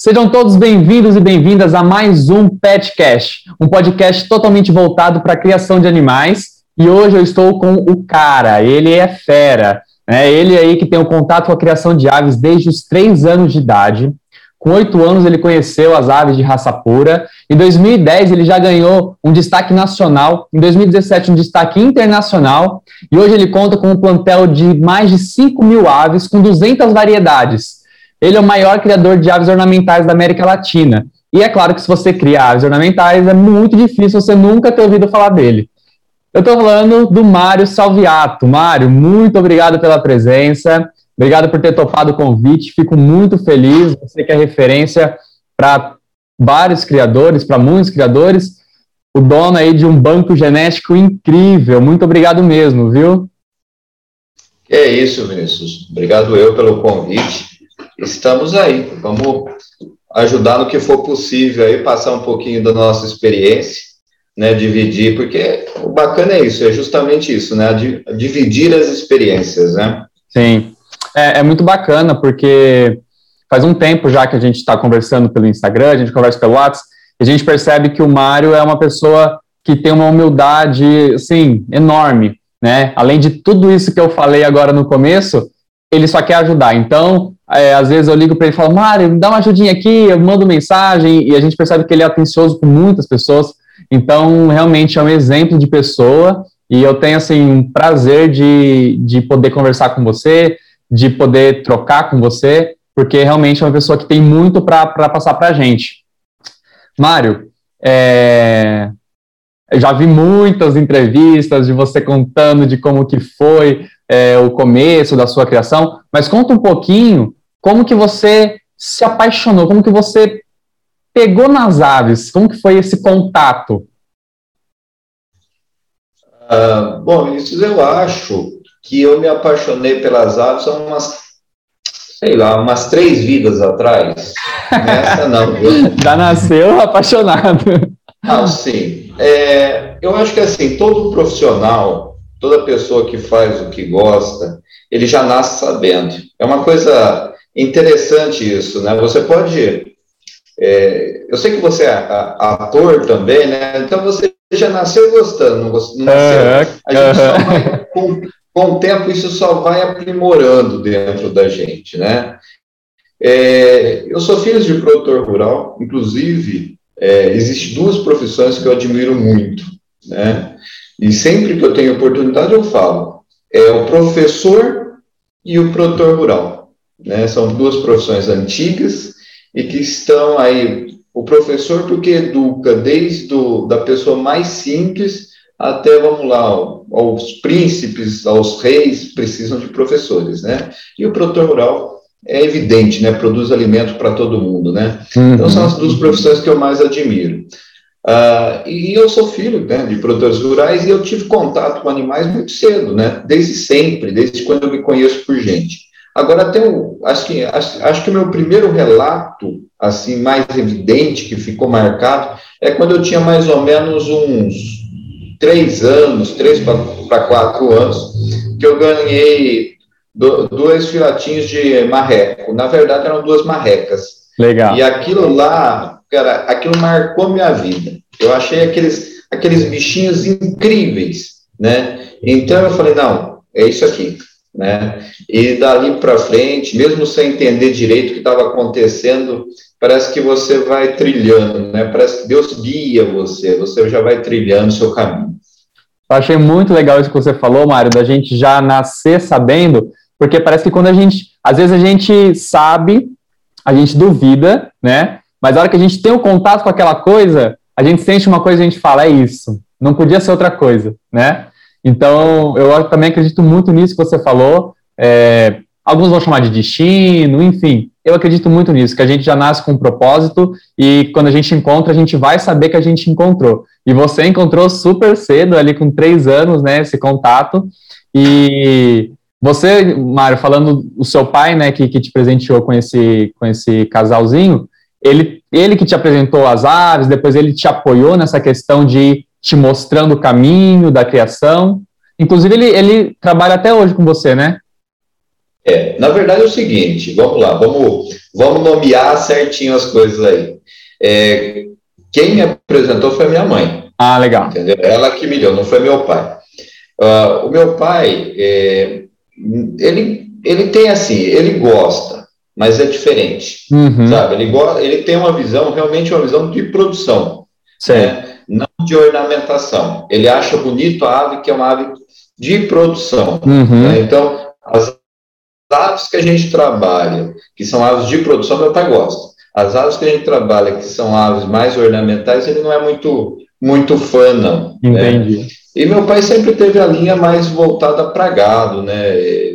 Sejam todos bem-vindos e bem-vindas a mais um Petcast, um podcast totalmente voltado para a criação de animais. E hoje eu estou com o cara, ele é fera, né? Ele aí que tem o um contato com a criação de aves desde os três anos de idade. Com oito anos ele conheceu as aves de raça pura. Em 2010 ele já ganhou um destaque nacional. Em 2017 um destaque internacional. E hoje ele conta com um plantel de mais de 5 mil aves com 200 variedades. Ele é o maior criador de aves ornamentais da América Latina. E é claro que se você cria aves ornamentais, é muito difícil você nunca ter ouvido falar dele. Eu estou falando do Mário Salviato. Mário, muito obrigado pela presença. Obrigado por ter topado o convite. Fico muito feliz. Você que é referência para vários criadores, para muitos criadores. O dono aí de um banco genético incrível. Muito obrigado mesmo, viu? É isso, Vinícius. Obrigado eu pelo convite estamos aí. Vamos ajudar no que for possível aí, passar um pouquinho da nossa experiência, né, dividir, porque o bacana é isso, é justamente isso, né, dividir as experiências, né? Sim, é, é muito bacana, porque faz um tempo já que a gente está conversando pelo Instagram, a gente conversa pelo WhatsApp, e a gente percebe que o Mário é uma pessoa que tem uma humildade, assim, enorme, né? Além de tudo isso que eu falei agora no começo, ele só quer ajudar. Então, é, às vezes eu ligo para ele e falo, Mário, me dá uma ajudinha aqui, eu mando mensagem, e a gente percebe que ele é atencioso com muitas pessoas. Então, realmente é um exemplo de pessoa, e eu tenho, assim, um prazer de, de poder conversar com você, de poder trocar com você, porque realmente é uma pessoa que tem muito para passar para a gente. Mário, é, eu já vi muitas entrevistas de você contando de como que foi é, o começo da sua criação, mas conta um pouquinho como que você se apaixonou, como que você pegou nas aves, como que foi esse contato? Uh, bom, isso eu acho que eu me apaixonei pelas aves há umas, sei lá, umas três vidas atrás. Nessa não, viu? Já nasceu apaixonado. Ah, sim. É, eu acho que assim, todo profissional, toda pessoa que faz o que gosta, ele já nasce sabendo. É uma coisa interessante isso, né? Você pode. É, eu sei que você é ator também, né? Então você já nasceu gostando, não, nasceu. a gente só vai, com, com o tempo, isso só vai aprimorando dentro da gente, né? É, eu sou filho de produtor rural, inclusive, é, existem duas profissões que eu admiro muito, né? E sempre que eu tenho oportunidade eu falo, é o professor e o produtor rural, né? São duas profissões antigas e que estão aí, o professor porque educa desde do, da pessoa mais simples até, vamos lá, aos príncipes, aos reis, precisam de professores, né? E o produtor rural é evidente, né? Produz alimento para todo mundo, né? Uhum. Então são as duas profissões que eu mais admiro. Uh, e eu sou filho né, de produtores rurais e eu tive contato com animais muito cedo, né? Desde sempre, desde quando eu me conheço por gente. Agora tem um, acho que acho, acho que o meu primeiro relato assim mais evidente que ficou marcado é quando eu tinha mais ou menos uns três anos, três para quatro anos, que eu ganhei do, dois filatinhos de marreco. Na verdade, eram duas marrecas. Legal. E aquilo lá, cara, aquilo marcou minha vida. Eu achei aqueles, aqueles bichinhos incríveis, né? Então eu falei, não, é isso aqui, né? E dali para frente, mesmo sem entender direito o que estava acontecendo, parece que você vai trilhando, né? Parece que Deus guia você, você já vai trilhando o seu caminho. Eu achei muito legal isso que você falou, Mário, da gente já nascer sabendo porque parece que quando a gente, às vezes a gente sabe, a gente duvida, né? Mas a hora que a gente tem o um contato com aquela coisa, a gente sente uma coisa e a gente fala, é isso, não podia ser outra coisa, né? Então, eu também acredito muito nisso que você falou. É, alguns vão chamar de destino, enfim. Eu acredito muito nisso, que a gente já nasce com um propósito e quando a gente encontra, a gente vai saber que a gente encontrou. E você encontrou super cedo, ali com três anos, né, esse contato. E você, Mário, falando o seu pai, né, que, que te presenteou com esse, com esse casalzinho, ele, ele que te apresentou as aves, depois ele te apoiou nessa questão de te mostrando o caminho da criação. Inclusive, ele, ele trabalha até hoje com você, né? É, na verdade é o seguinte, vamos lá, vamos, vamos nomear certinho as coisas aí. É, quem me apresentou foi minha mãe. Ah, legal. Entendeu? Ela que me deu, não foi meu pai. Uh, o meu pai, é, ele, ele tem assim, ele gosta, mas é diferente, uhum. sabe? Ele, gosta, ele tem uma visão, realmente uma visão de produção, né? não de ornamentação. Ele acha bonito a ave que é uma ave de produção. Uhum. Né? Então, as aves que a gente trabalha, que são aves de produção, meu pai gosta. As aves que a gente trabalha, que são aves mais ornamentais, ele não é muito, muito fã, não. Né? Entendi. Né? E meu pai sempre teve a linha mais voltada para gado, né?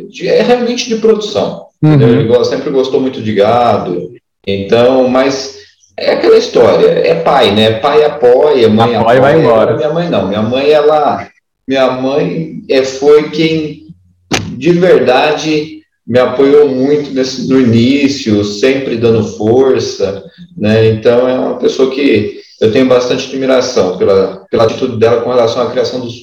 De, é realmente de produção. Uhum. Ele sempre gostou muito de gado. Então, mas é aquela história, é pai, né? Pai apoia, mãe apoia. vai embora. Minha mãe não, minha mãe ela, minha mãe é, foi quem de verdade me apoiou muito nesse, no início, sempre dando força, né? Então é uma pessoa que eu tenho bastante admiração pela, pela atitude dela com relação à criação dos,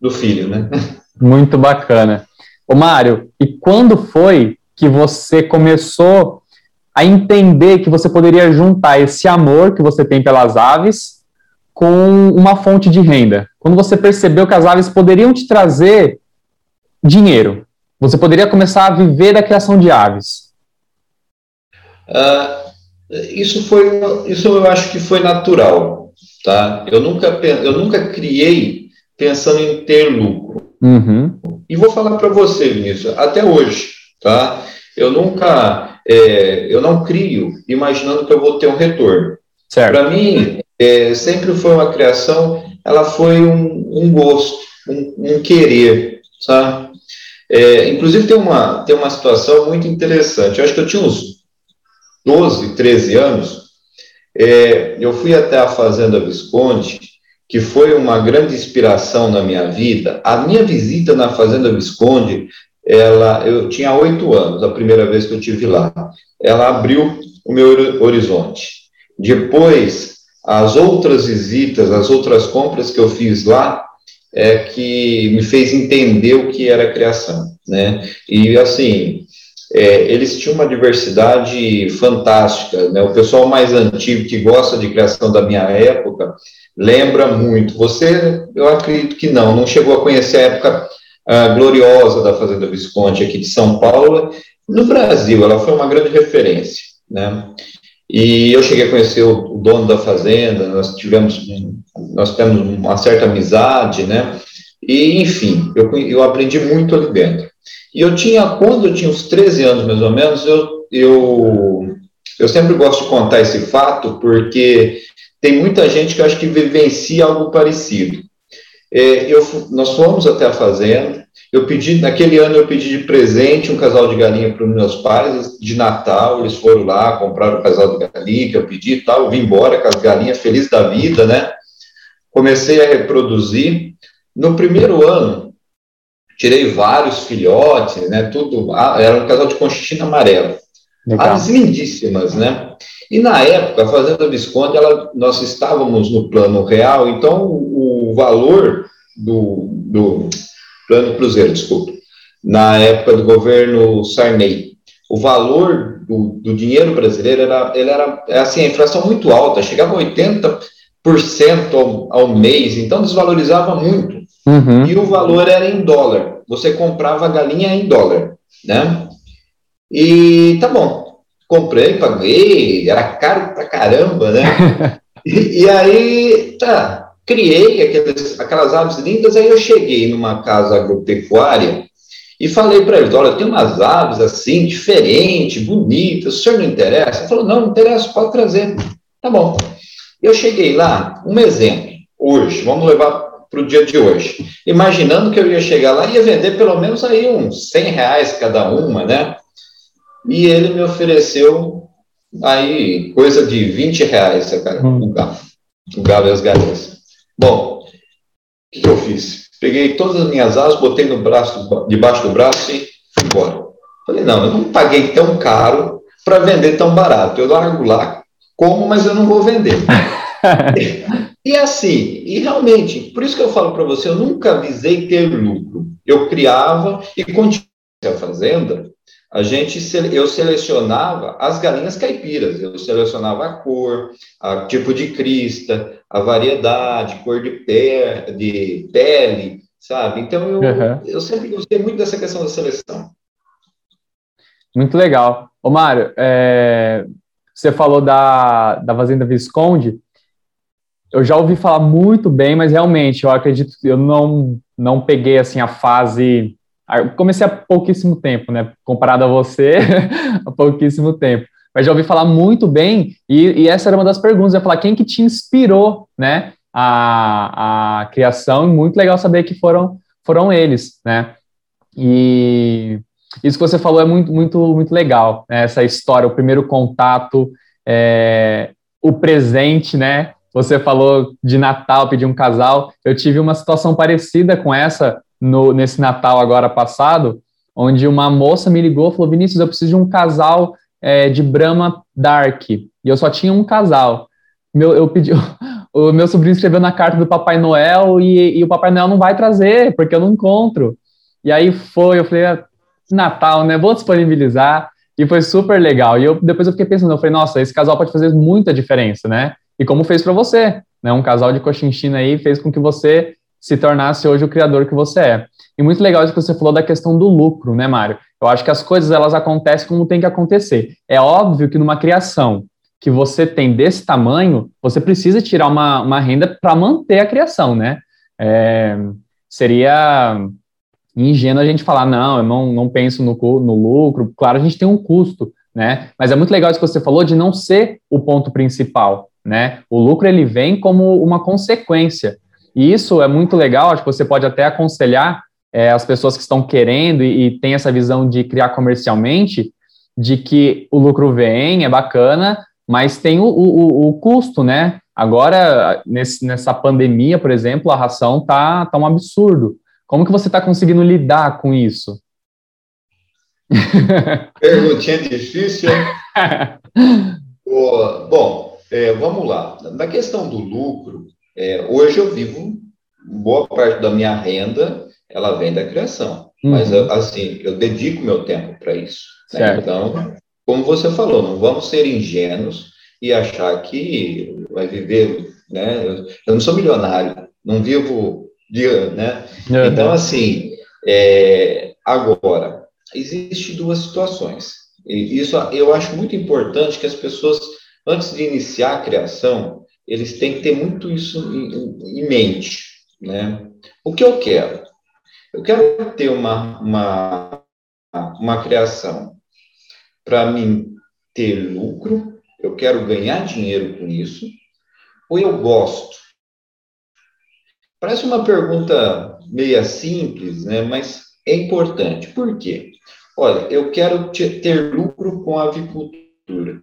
do filho, né? Muito bacana. Ô Mário, e quando foi que você começou a entender que você poderia juntar esse amor que você tem pelas aves com uma fonte de renda? Quando você percebeu que as aves poderiam te trazer dinheiro? Você poderia começar a viver da criação de aves. Uh, isso foi, isso eu acho que foi natural, tá? Eu nunca, eu nunca criei pensando em ter lucro. Uhum. E vou falar para você, Vinícius, até hoje, tá? Eu nunca, é, eu não crio imaginando que eu vou ter um retorno. Para mim, é, sempre foi uma criação, ela foi um, um gosto, um, um querer, sabe? É, inclusive, tem uma, tem uma situação muito interessante. Eu acho que eu tinha uns 12, 13 anos. É, eu fui até a Fazenda Visconde, que foi uma grande inspiração na minha vida. A minha visita na Fazenda Visconde, ela, eu tinha oito anos, a primeira vez que eu tive lá. Ela abriu o meu horizonte. Depois, as outras visitas, as outras compras que eu fiz lá, é que me fez entender o que era criação, né? E assim, é, eles tinham uma diversidade fantástica, né? O pessoal mais antigo que gosta de criação da minha época lembra muito. Você, eu acredito que não, não chegou a conhecer a época gloriosa da Fazenda Visconde aqui de São Paulo. No Brasil, ela foi uma grande referência, né? E eu cheguei a conhecer o, o dono da fazenda, nós tivemos, nós temos uma certa amizade, né? E, enfim, eu, eu aprendi muito ali dentro. E eu tinha, quando eu tinha uns 13 anos mais ou menos, eu, eu, eu sempre gosto de contar esse fato, porque tem muita gente que eu acho que vivencia algo parecido. É, eu, nós fomos até a fazenda, eu pedi, naquele ano eu pedi de presente um casal de galinha para os meus pais, de Natal, eles foram lá, compraram o casal de galinha que eu pedi e tal, eu vim embora com as galinhas, feliz da vida, né? Comecei a reproduzir. No primeiro ano, tirei vários filhotes, né? Tudo, ah, era um casal de conchitina amarela. Aves lindíssimas, né? E na época, a Fazenda Visconde, ela, nós estávamos no plano real, então o, valor do, do plano Cruzeiro, desculpa, na época do governo Sarney. O valor do, do dinheiro brasileiro era, ele era assim, a inflação muito alta, chegava a 80% ao, ao mês, então desvalorizava muito. Uhum. E o valor era em dólar. Você comprava a galinha em dólar, né? E tá bom, comprei, paguei, era caro pra caramba, né? e, e aí, tá, criei aquelas, aquelas aves lindas, aí eu cheguei numa casa agropecuária e falei para eles, olha, tem umas aves assim, diferentes, bonitas, o senhor não interessa? Ele falou, não, não interessa, pode trazer. Tá bom. Eu cheguei lá, um exemplo, hoje, vamos levar para o dia de hoje, imaginando que eu ia chegar lá e ia vender pelo menos aí uns 100 reais cada uma, né? E ele me ofereceu aí coisa de 20 reais, cara, hum. o galo, o galo e as galinhas. Bom, o que, eu fiz? Peguei todas as minhas asas, botei no braço, debaixo do braço e fui embora. Falei, não, eu não paguei tão caro para vender tão barato. Eu largo lá, como, mas eu não vou vender. e assim, e realmente, por isso que eu falo para você, eu nunca visei ter lucro. Eu criava e continuei a fazenda. a gente eu selecionava as galinhas caipiras, eu selecionava a cor, a tipo de crista, a variedade, cor de, pé, de pele, sabe? Então eu, uhum. eu sempre gostei muito dessa questão da seleção. Muito legal. Ô Mário, é, você falou da, da Fazenda Visconde, eu já ouvi falar muito bem, mas realmente eu acredito que eu não, não peguei assim a fase comecei há pouquíssimo tempo, né? Comparado a você, há pouquíssimo tempo. Mas já ouvi falar muito bem, e, e, essa era uma das perguntas, eu falar, quem que te inspirou, né, a, a criação, muito legal saber que foram, foram eles, né, e isso que você falou é muito, muito, muito legal, né, essa história, o primeiro contato, é, o presente, né, você falou de Natal, pedir um casal, eu tive uma situação parecida com essa no, nesse Natal agora passado, onde uma moça me ligou e falou: Vinícius, eu preciso de um casal é, de Brahma Dark. E eu só tinha um casal. Meu, eu pedi, o meu sobrinho escreveu na carta do Papai Noel e, e, o Papai Noel não vai trazer, porque eu não encontro. E aí foi, eu falei, ah, Natal, né? Vou disponibilizar. E foi super legal. E eu, depois eu fiquei pensando, eu falei, nossa, esse casal pode fazer muita diferença, né? E como fez para você, né? Um casal de cochinchina aí fez com que você se tornasse hoje o criador que você é. E muito legal isso que você falou da questão do lucro, né, Mário? Eu acho que as coisas elas acontecem como tem que acontecer. É óbvio que numa criação que você tem desse tamanho, você precisa tirar uma, uma renda para manter a criação, né? É, seria ingênuo a gente falar, não, eu não, não penso no, no lucro. Claro, a gente tem um custo, né? Mas é muito legal isso que você falou de não ser o ponto principal, né? O lucro ele vem como uma consequência. E isso é muito legal, acho que você pode até aconselhar é, as pessoas que estão querendo e, e têm essa visão de criar comercialmente, de que o lucro vem, é bacana, mas tem o, o, o custo, né? Agora, nesse, nessa pandemia, por exemplo, a ração tá, tá um absurdo. Como que você está conseguindo lidar com isso? Perguntinha difícil. Bom, é, vamos lá. Na questão do lucro, é, hoje eu vivo, boa parte da minha renda, ela vem da criação. Uhum. Mas, assim, eu dedico meu tempo para isso. Né? Então, como você falou, não vamos ser ingênuos e achar que vai viver, né? Eu não sou milionário, não vivo de, né? Uhum. Então, assim, é, agora, existe duas situações. E isso eu acho muito importante que as pessoas, antes de iniciar a criação, eles têm que ter muito isso em, em mente, né? O que eu quero? Eu quero ter uma, uma, uma criação para mim ter lucro, eu quero ganhar dinheiro com isso, ou eu gosto? Parece uma pergunta meia simples, né? mas é importante. Por quê? Olha, eu quero ter lucro com a avicultura.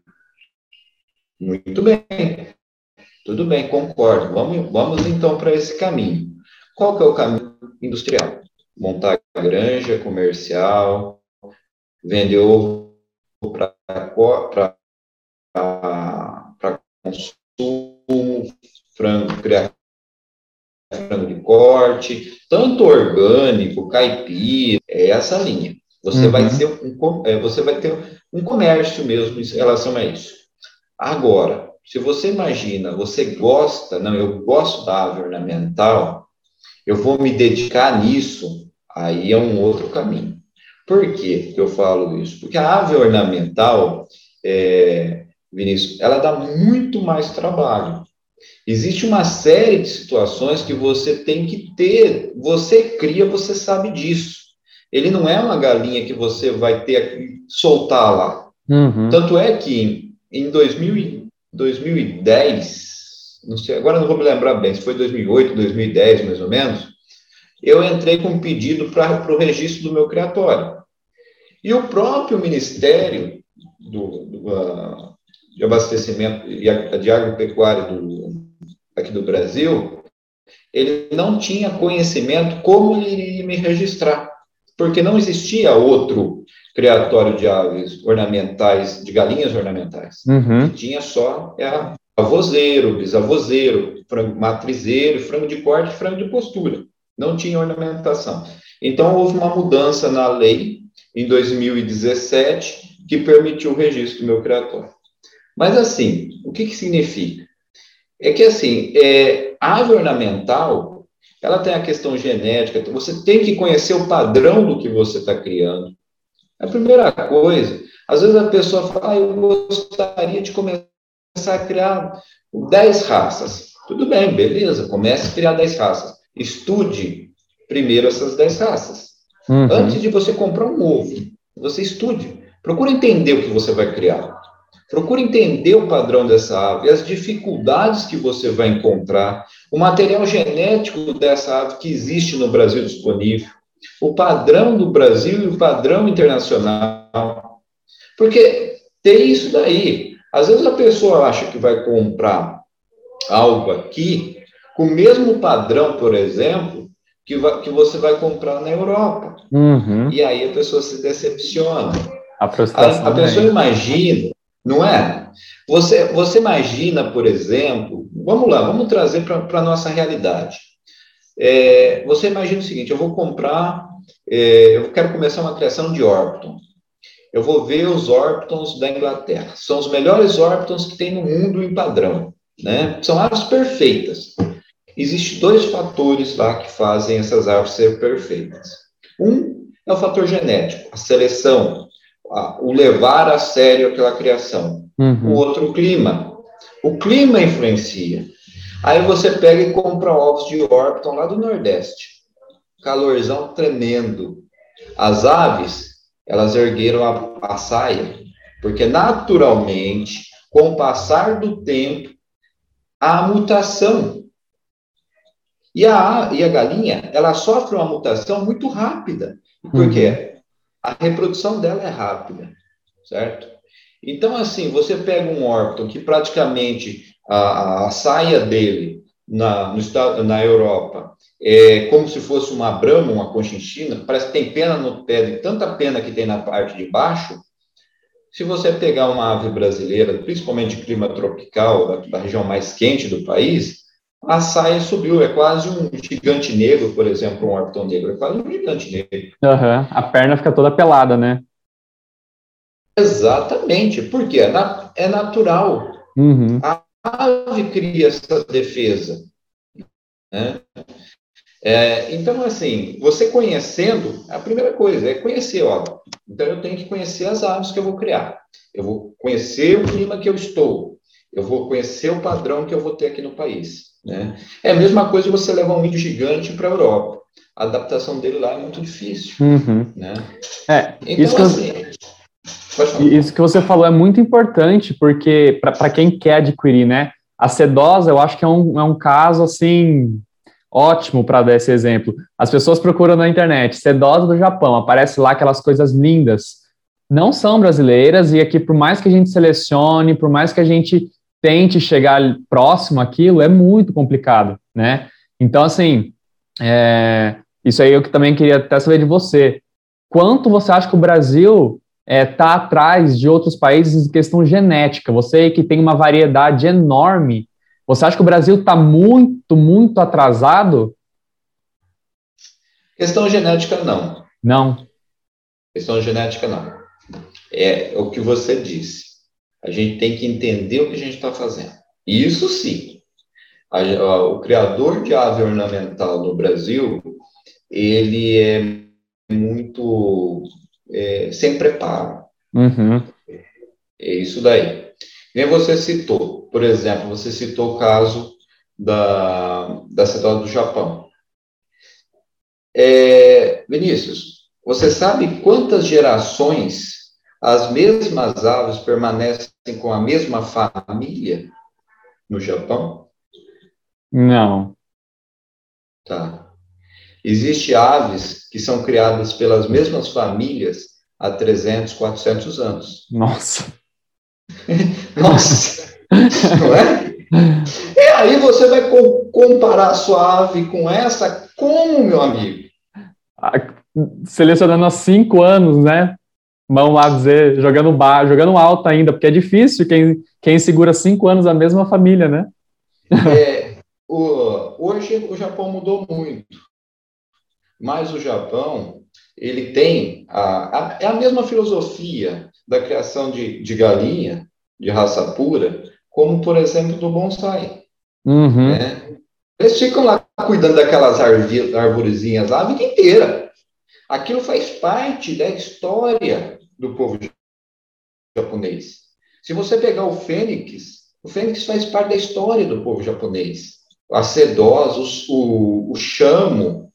Muito bem. Tudo bem, concordo. Vamos, vamos então para esse caminho. Qual que é o caminho industrial? Montar granja comercial, vender ovo para consumo, frango, criar frango de corte, tanto orgânico, caipira, é essa linha. Você uhum. vai ser um, é, você vai ter um comércio mesmo em relação a isso. Agora, se você imagina, você gosta, não, eu gosto da ave ornamental, eu vou me dedicar nisso, aí é um outro caminho. Por que eu falo isso? Porque a ave ornamental, é, Vinícius, ela dá muito mais trabalho. Existe uma série de situações que você tem que ter, você cria, você sabe disso. Ele não é uma galinha que você vai ter que soltar lá. Uhum. Tanto é que em 2000, 2010, não sei, agora não vou me lembrar bem, se foi 2008, 2010 mais ou menos, eu entrei com um pedido para o registro do meu criatório. E o próprio Ministério do, do uh, de Abastecimento e de Agropecuária do, aqui do Brasil, ele não tinha conhecimento como ele iria me registrar, porque não existia outro criatório de aves ornamentais, de galinhas ornamentais. Uhum. Tinha só era avozeiro, bisavozeiro, frango matrizeiro, frango de corte, frango de postura. Não tinha ornamentação. Então houve uma mudança na lei em 2017 que permitiu o registro do meu criatório. Mas assim, o que, que significa? É que assim, é, a ave ornamental, ela tem a questão genética, você tem que conhecer o padrão do que você está criando. A primeira coisa, às vezes a pessoa fala, ah, eu gostaria de começar a criar 10 raças. Tudo bem, beleza, comece a criar 10 raças. Estude primeiro essas 10 raças. Uhum. Antes de você comprar um ovo, você estude. Procure entender o que você vai criar. Procure entender o padrão dessa ave, as dificuldades que você vai encontrar, o material genético dessa ave que existe no Brasil disponível, o padrão do Brasil e o padrão internacional. Porque tem isso daí. Às vezes a pessoa acha que vai comprar algo aqui com o mesmo padrão, por exemplo, que, vai, que você vai comprar na Europa. Uhum. E aí a pessoa se decepciona. A, a, a pessoa imagina, não é? Você, você imagina, por exemplo, vamos lá, vamos trazer para a nossa realidade. É, você imagina o seguinte: eu vou comprar, é, eu quero começar uma criação de Orpton. Eu vou ver os Orptons da Inglaterra. São os melhores Orptons que tem no mundo em padrão. Né? São aves perfeitas. Existem dois fatores lá que fazem essas aves ser perfeitas. Um é o fator genético, a seleção, a, o levar a sério aquela criação. Uhum. O outro, o clima. O clima influencia. Aí você pega e compra ovos de Orpton lá do Nordeste. Calorzão tremendo. As aves, elas ergueram a, a saia, porque naturalmente, com o passar do tempo, há mutação. E a, e a galinha, ela sofre uma mutação muito rápida. Por uhum. A reprodução dela é rápida, certo? Então, assim, você pega um órgão que praticamente a, a saia dele na, no na Europa é como se fosse uma brama, uma conchinchina, parece que tem pena no pé, de tanta pena que tem na parte de baixo. Se você pegar uma ave brasileira, principalmente de clima tropical, da, da região mais quente do país, a saia subiu, é quase um gigante negro, por exemplo, um orpton negro, é quase um gigante negro. Uhum. A perna fica toda pelada, né? Exatamente, porque é, na, é natural. Uhum. A ave cria essa defesa. Né? É, então, assim, você conhecendo, a primeira coisa é conhecer, ó. Então, eu tenho que conhecer as aves que eu vou criar. Eu vou conhecer o clima que eu estou. Eu vou conhecer o padrão que eu vou ter aqui no país. Né? É a mesma coisa de você levar um índio gigante para a Europa. A adaptação dele lá é muito difícil. Uhum. Né? É, então, isso que assim, isso que você falou é muito importante, porque para quem quer adquirir, né? A sedosa, eu acho que é um, é um caso assim ótimo para dar esse exemplo. As pessoas procuram na internet sedosa do Japão, aparece lá aquelas coisas lindas. Não são brasileiras, e aqui, por mais que a gente selecione, por mais que a gente tente chegar próximo àquilo, é muito complicado, né? Então, assim, é, isso aí eu que também queria até saber de você. Quanto você acha que o Brasil está é, tá atrás de outros países em questão genética. Você que tem uma variedade enorme, você acha que o Brasil está muito, muito atrasado? Questão genética, não. Não. Questão genética, não. É o que você disse. A gente tem que entender o que a gente está fazendo. Isso sim. A, a, o criador de ave ornamental no Brasil, ele é muito é, sem preparo. Uhum. É isso daí. Nem você citou, por exemplo, você citou o caso da, da cidade do Japão. É, Vinícius, você sabe quantas gerações as mesmas aves permanecem com a mesma família no Japão? Não. Tá. Existem aves que são criadas pelas mesmas famílias há 300, 400 anos. Nossa! Nossa! Não é? E aí você vai comparar a sua ave com essa como, meu amigo? Selecionando há cinco anos, né? Vamos lá dizer, jogando bar, jogando alto ainda, porque é difícil quem, quem segura cinco anos a mesma família, né? É, o, hoje o Japão mudou muito. Mas o Japão, ele tem a, a, é a mesma filosofia da criação de, de galinha, de raça pura, como, por exemplo, do bonsai. Uhum. Né? Eles ficam lá cuidando daquelas arvorezinhas lá a vida inteira. Aquilo faz parte da história do povo japonês. Se você pegar o fênix, o fênix faz parte da história do povo japonês. A sedosa, o, o chamo,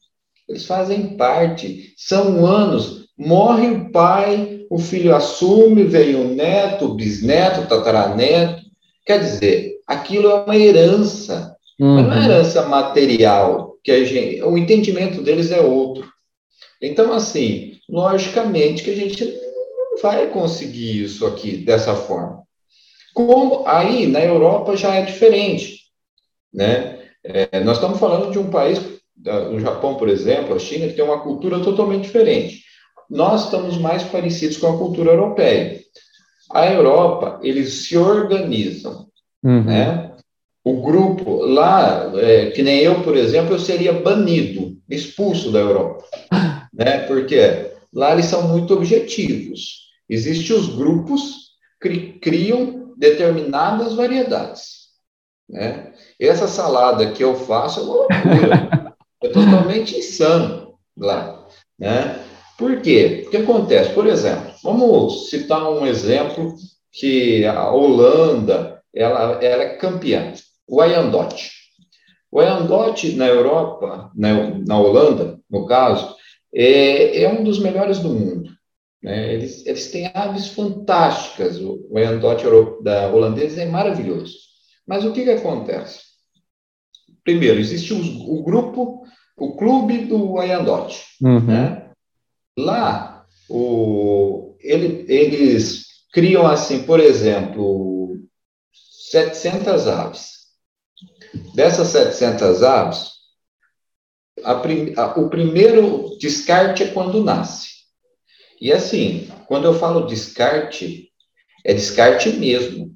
eles fazem parte. São anos. Morre o pai, o filho assume, vem o neto, o bisneto, o tataraneto. Quer dizer, aquilo é uma herança. Uhum. Não é uhum. herança material, que a gente, o entendimento deles é outro. Então, assim, logicamente que a gente não vai conseguir isso aqui dessa forma. Como aí na Europa já é diferente, né? É, nós estamos falando de um país, o Japão, por exemplo, a China, que tem uma cultura totalmente diferente. Nós estamos mais parecidos com a cultura europeia. A Europa, eles se organizam, uhum. né? O grupo lá, é, que nem eu, por exemplo, eu seria banido, expulso da Europa, né? Porque lá eles são muito objetivos. Existem os grupos que criam determinadas variedades, né? Essa salada que eu faço é uma loucura. é totalmente insano lá. Né? Por quê? O que acontece? Por exemplo, vamos citar um exemplo que a Holanda ela, ela é campeã, o Wyandotte. O Wyandotte na Europa, na, na Holanda, no caso, é, é um dos melhores do mundo. Né? Eles, eles têm aves fantásticas. O Wyandotte da holandesa é maravilhoso. Mas o que, que acontece? Primeiro, existe o, o grupo, o clube do Wyandotte. Uhum. Né? Lá, o, ele, eles criam, assim, por exemplo, 700 aves. Dessas 700 aves, a prim, a, o primeiro descarte é quando nasce. E assim, quando eu falo descarte, é descarte mesmo.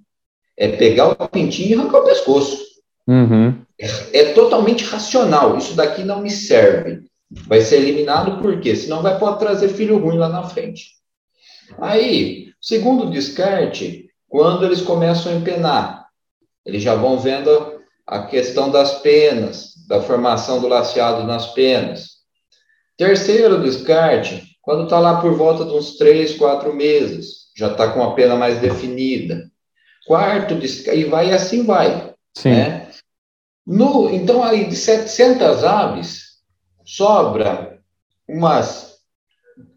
É pegar o pintinho e arrancar o pescoço. Uhum. É, é, totalmente racional. Isso daqui não me serve. Vai ser eliminado por quê? Senão vai pode trazer filho ruim lá na frente. Aí, segundo descarte, quando eles começam a empenar, eles já vão vendo a questão das penas, da formação do laceado nas penas. Terceiro descarte, quando está lá por volta de uns três, quatro meses, já está com a pena mais definida. Quarto, e vai assim vai. Sim. Né? No, então, aí de 700 aves, sobra umas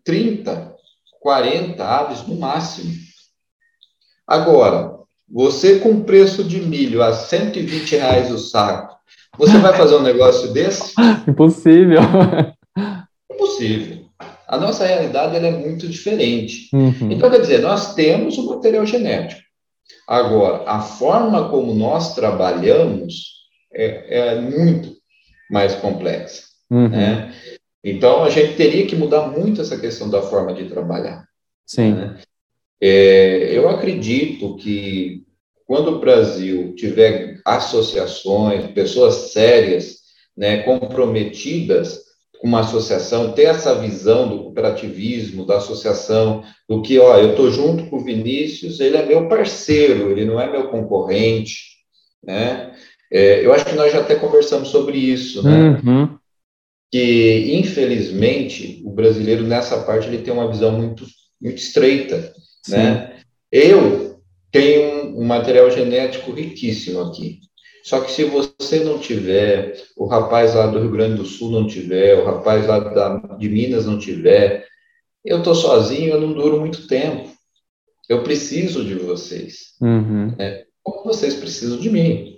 30, 40 aves no máximo. Agora, você com preço de milho a 120 reais o saco, você vai fazer um negócio desse? Impossível. Impossível. A nossa realidade é muito diferente. Uhum. Então, quer dizer, nós temos o material genético. Agora, a forma como nós trabalhamos é, é muito mais complexa. Uhum. Né? Então, a gente teria que mudar muito essa questão da forma de trabalhar. Sim. Né? É, eu acredito que quando o Brasil tiver associações, pessoas sérias, né, comprometidas uma associação, ter essa visão do cooperativismo, da associação, do que, ó, eu estou junto com o Vinícius, ele é meu parceiro, ele não é meu concorrente, né? É, eu acho que nós já até conversamos sobre isso, né? Uhum. Que, infelizmente, o brasileiro, nessa parte, ele tem uma visão muito, muito estreita, Sim. né? Eu tenho um material genético riquíssimo aqui, só que se você não tiver, o rapaz lá do Rio Grande do Sul não tiver, o rapaz lá da, de Minas não tiver, eu estou sozinho, eu não duro muito tempo. Eu preciso de vocês. Uhum. Né? Como vocês precisam de mim.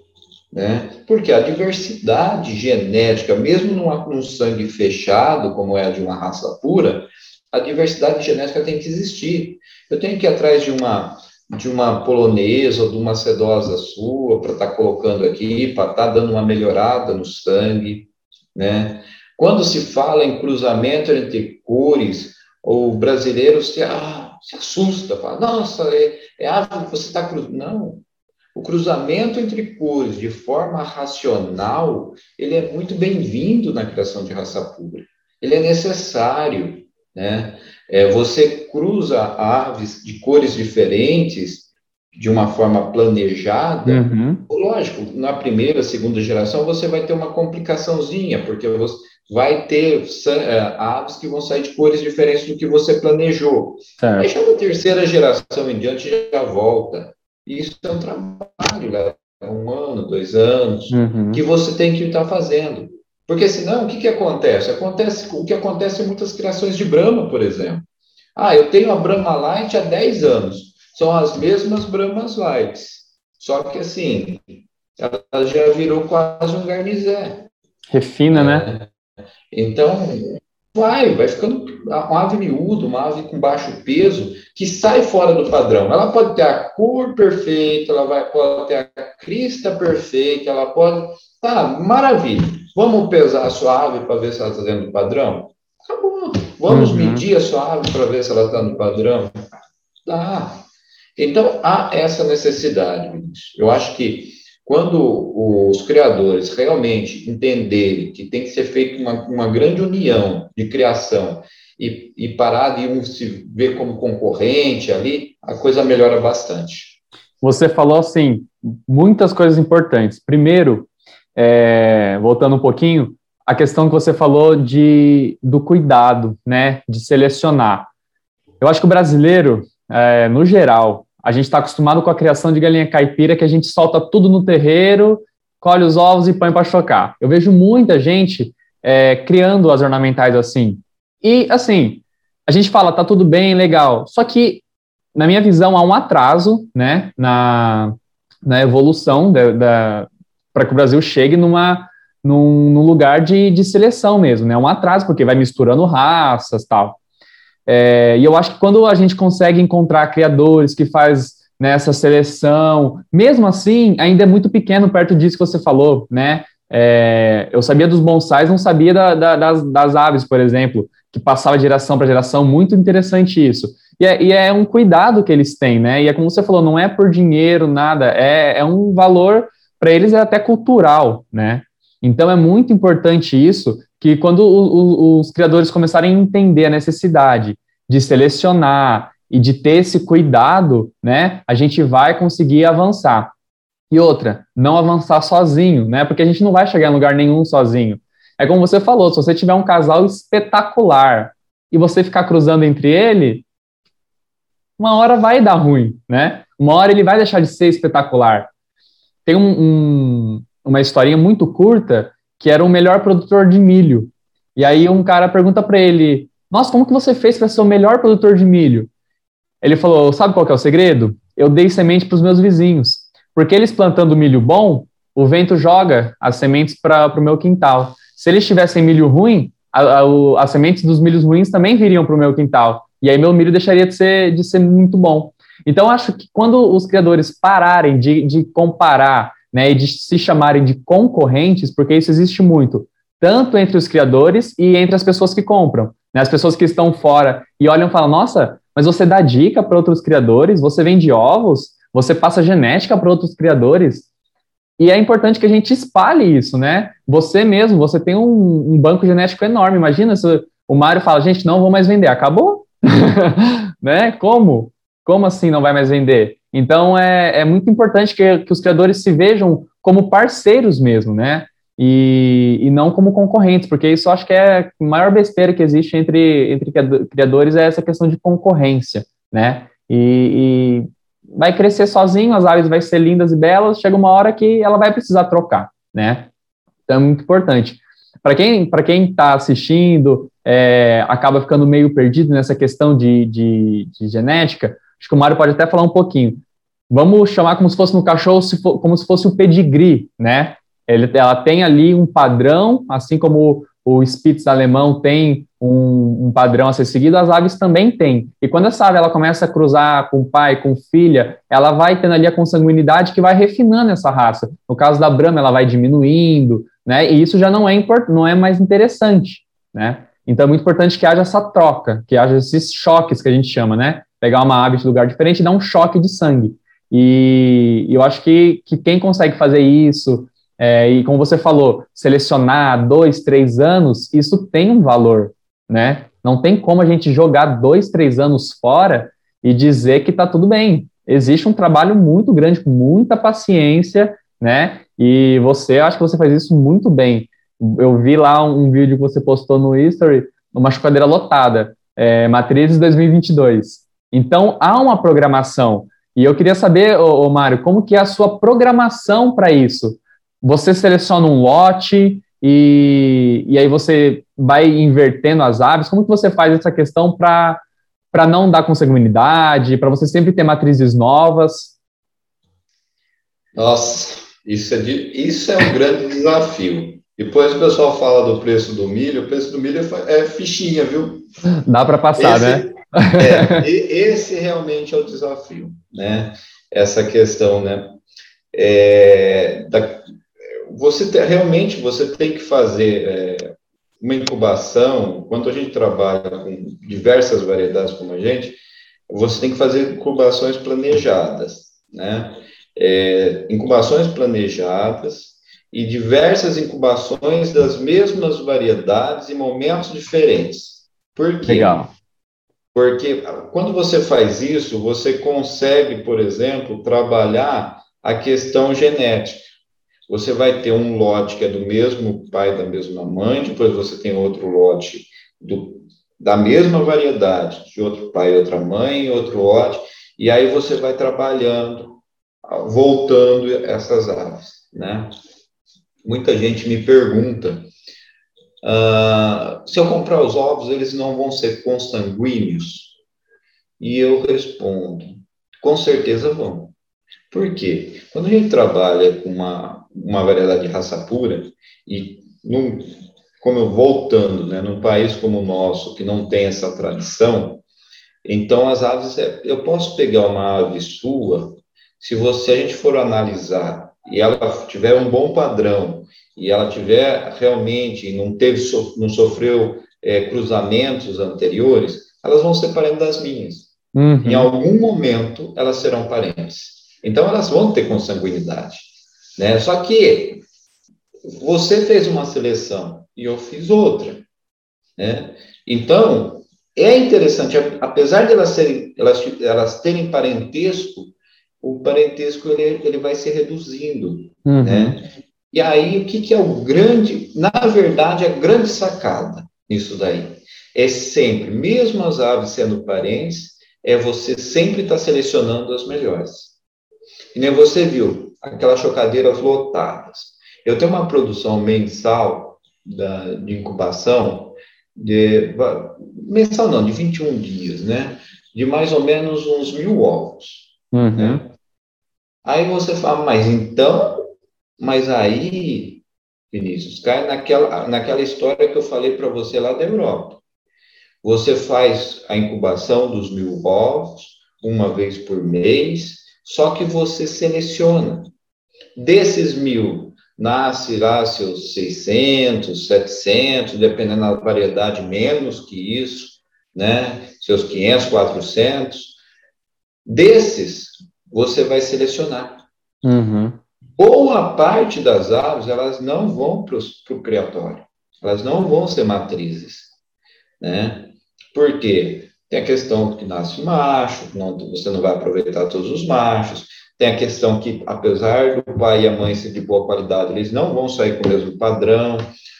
Né? Porque a diversidade genética, mesmo num, num sangue fechado, como é a de uma raça pura, a diversidade genética tem que existir. Eu tenho que ir atrás de uma de uma polonesa ou de uma sedosa sua para estar tá colocando aqui, para estar tá dando uma melhorada no sangue, né? Quando se fala em cruzamento entre cores, o brasileiro se, ah, se assusta, fala, nossa, é, é que você está cruzando. Não, o cruzamento entre cores de forma racional, ele é muito bem-vindo na criação de raça pura. Ele é necessário, né? É, você cruza aves de cores diferentes de uma forma planejada, uhum. lógico, na primeira, segunda geração você vai ter uma complicaçãozinha, porque você vai ter é, aves que vão sair de cores diferentes do que você planejou. Certo. Aí já na terceira geração em diante já volta. Isso é um trabalho, leva um ano, dois anos, uhum. que você tem que estar fazendo. Porque senão, o que, que acontece? Acontece o que acontece em muitas criações de Brahma, por exemplo. Ah, eu tenho a Brahma Light há 10 anos são as mesmas Brahmas Lights. Só que assim, ela já virou quase um garnizé. Refina, é, né? Então, vai, vai ficando uma ave miúda, uma ave com baixo peso, que sai fora do padrão. Ela pode ter a cor perfeita, ela vai, pode ter a crista perfeita, ela pode. Tá, maravilha. Vamos pesar a sua ave para ver se ela está dentro do padrão? Acabou. Vamos uhum. medir a sua ave para ver se ela está no padrão? Tá. Então, há essa necessidade. Eu acho que quando os criadores realmente entenderem que tem que ser feita uma, uma grande união de criação e, e parar de um se ver como concorrente ali, a coisa melhora bastante. Você falou, assim, muitas coisas importantes. Primeiro, é, voltando um pouquinho, a questão que você falou de, do cuidado, né, de selecionar. Eu acho que o brasileiro, é, no geral, a gente está acostumado com a criação de galinha caipira, que a gente solta tudo no terreiro, colhe os ovos e põe para chocar. Eu vejo muita gente é, criando as ornamentais assim. E, assim, a gente fala, tá tudo bem, legal. Só que, na minha visão, há um atraso né, na, na evolução da, da para que o Brasil chegue numa, num, num lugar de, de seleção mesmo. Né? Um atraso, porque vai misturando raças tal. É, e eu acho que quando a gente consegue encontrar criadores que faz nessa né, seleção, mesmo assim, ainda é muito pequeno perto disso que você falou, né? É, eu sabia dos bonsais, não sabia da, da, das, das, aves, por exemplo, que passava de geração para geração, muito interessante isso. E é, e é, um cuidado que eles têm, né? E é como você falou, não é por dinheiro, nada, é, é um valor, para eles é até cultural, né? Então é muito importante isso, que quando o, o, os criadores começarem a entender a necessidade de selecionar e de ter esse cuidado, né, a gente vai conseguir avançar. E outra, não avançar sozinho, né, porque a gente não vai chegar em lugar nenhum sozinho. É como você falou, se você tiver um casal espetacular e você ficar cruzando entre ele, uma hora vai dar ruim, né? Uma hora ele vai deixar de ser espetacular. Tem um, um, uma historinha muito curta que era o melhor produtor de milho. E aí um cara pergunta para ele: Nossa, como que você fez para ser o melhor produtor de milho? Ele falou: Sabe qual é o segredo? Eu dei semente para os meus vizinhos. Porque eles plantando milho bom, o vento joga as sementes para o meu quintal. Se eles tivessem milho ruim, a, a, as sementes dos milhos ruins também viriam para o meu quintal. E aí meu milho deixaria de ser, de ser muito bom. Então, acho que quando os criadores pararem de, de comparar né, e de se chamarem de concorrentes, porque isso existe muito, tanto entre os criadores e entre as pessoas que compram. Né, as pessoas que estão fora e olham e falam: nossa, mas você dá dica para outros criadores, você vende ovos, você passa genética para outros criadores. E é importante que a gente espalhe isso, né? Você mesmo, você tem um, um banco genético enorme. Imagina se o Mário fala, gente, não vou mais vender, acabou? né? Como? Como assim não vai mais vender? Então, é, é muito importante que, que os criadores se vejam como parceiros mesmo, né? E, e não como concorrentes, porque isso acho que é a maior besteira que existe entre, entre criadores é essa questão de concorrência, né? E, e vai crescer sozinho, as aves vão ser lindas e belas, chega uma hora que ela vai precisar trocar, né? Então é muito importante. Para quem para quem está assistindo, é, acaba ficando meio perdido nessa questão de, de, de genética, Acho que o Mário pode até falar um pouquinho. Vamos chamar como se fosse no cachorro, se for, como se fosse o pedigree, né? Ele, ela tem ali um padrão, assim como o Spitz alemão tem um, um, padrão a ser seguido, as aves também têm. E quando essa ave ela começa a cruzar com pai, com filha, ela vai tendo ali a consanguinidade que vai refinando essa raça. No caso da Brahma, ela vai diminuindo, né? E isso já não é, import, não é mais interessante, né? Então é muito importante que haja essa troca, que haja esses choques que a gente chama, né? Pegar uma ave de lugar diferente e dar um choque de sangue. E, eu acho que, que quem consegue fazer isso, é, e como você falou, selecionar dois, três anos, isso tem um valor, né? Não tem como a gente jogar dois, três anos fora e dizer que está tudo bem. Existe um trabalho muito grande, com muita paciência, né? E você, acho que você faz isso muito bem. Eu vi lá um, vídeo que você postou no History, uma chocadeira lotada, é, Matrizes 2022. Então, há uma programação. E eu queria saber, ô, ô Mário, como que é a sua programação para isso? Você seleciona um lote e, e aí você vai invertendo as aves? Como que você faz essa questão para não dar consanguinidade, para você sempre ter matrizes novas? Nossa, isso é, de, isso é um grande desafio. Depois o pessoal fala do preço do milho, o preço do milho é, é fichinha, viu? Dá para passar, esse, né? É, esse realmente é o desafio, né? Essa questão, né? É, da, você te, realmente você tem que fazer é, uma incubação. Quando a gente trabalha com diversas variedades como a gente, você tem que fazer incubações planejadas, né? É, incubações planejadas e diversas incubações das mesmas variedades em momentos diferentes. Por quê? Legal. Porque quando você faz isso, você consegue, por exemplo, trabalhar a questão genética. Você vai ter um lote que é do mesmo pai, da mesma mãe, depois você tem outro lote do, da mesma variedade, de outro pai, outra mãe, outro lote, e aí você vai trabalhando, voltando essas aves, né? Muita gente me pergunta Uh, se eu comprar os ovos, eles não vão ser consanguíneos? E eu respondo, com certeza vão. Por quê? Quando a gente trabalha com uma, uma variedade de raça pura, e num, como eu voltando, né, num país como o nosso, que não tem essa tradição, então as aves, é, eu posso pegar uma ave sua, se você a gente for analisar e ela tiver um bom padrão e ela tiver realmente não teve não sofreu é, cruzamentos anteriores, elas vão ser parentes das minhas. Uhum. Em algum momento elas serão parentes. Então elas vão ter consanguinidade, né? Só que você fez uma seleção e eu fiz outra, né? Então é interessante, apesar de elas serem elas, elas terem parentesco, o parentesco ele, ele vai se reduzindo, uhum. né? E aí, o que, que é o grande, na verdade, a grande sacada nisso daí? É sempre, mesmo as aves sendo parentes, é você sempre estar tá selecionando as melhores. E nem você viu, aquelas chocadeiras lotadas. Eu tenho uma produção mensal da, de incubação, de, mensal não, de 21 dias, né? De mais ou menos uns mil ovos. Uhum. Né? Aí você fala, mas então mas aí, Vinícius, cai naquela, naquela história que eu falei para você lá da Europa. Você faz a incubação dos mil ovos uma vez por mês, só que você seleciona. Desses mil, nasce lá seus 600, 700, dependendo da variedade, menos que isso, né? Seus 500, 400. Desses, você vai selecionar. Uhum boa parte das aves elas não vão para o criatório, elas não vão ser matrizes, né? Por quê? Tem a questão que nasce macho, não, você não vai aproveitar todos os machos, tem a questão que, apesar do pai e a mãe ser de boa qualidade, eles não vão sair com o mesmo padrão.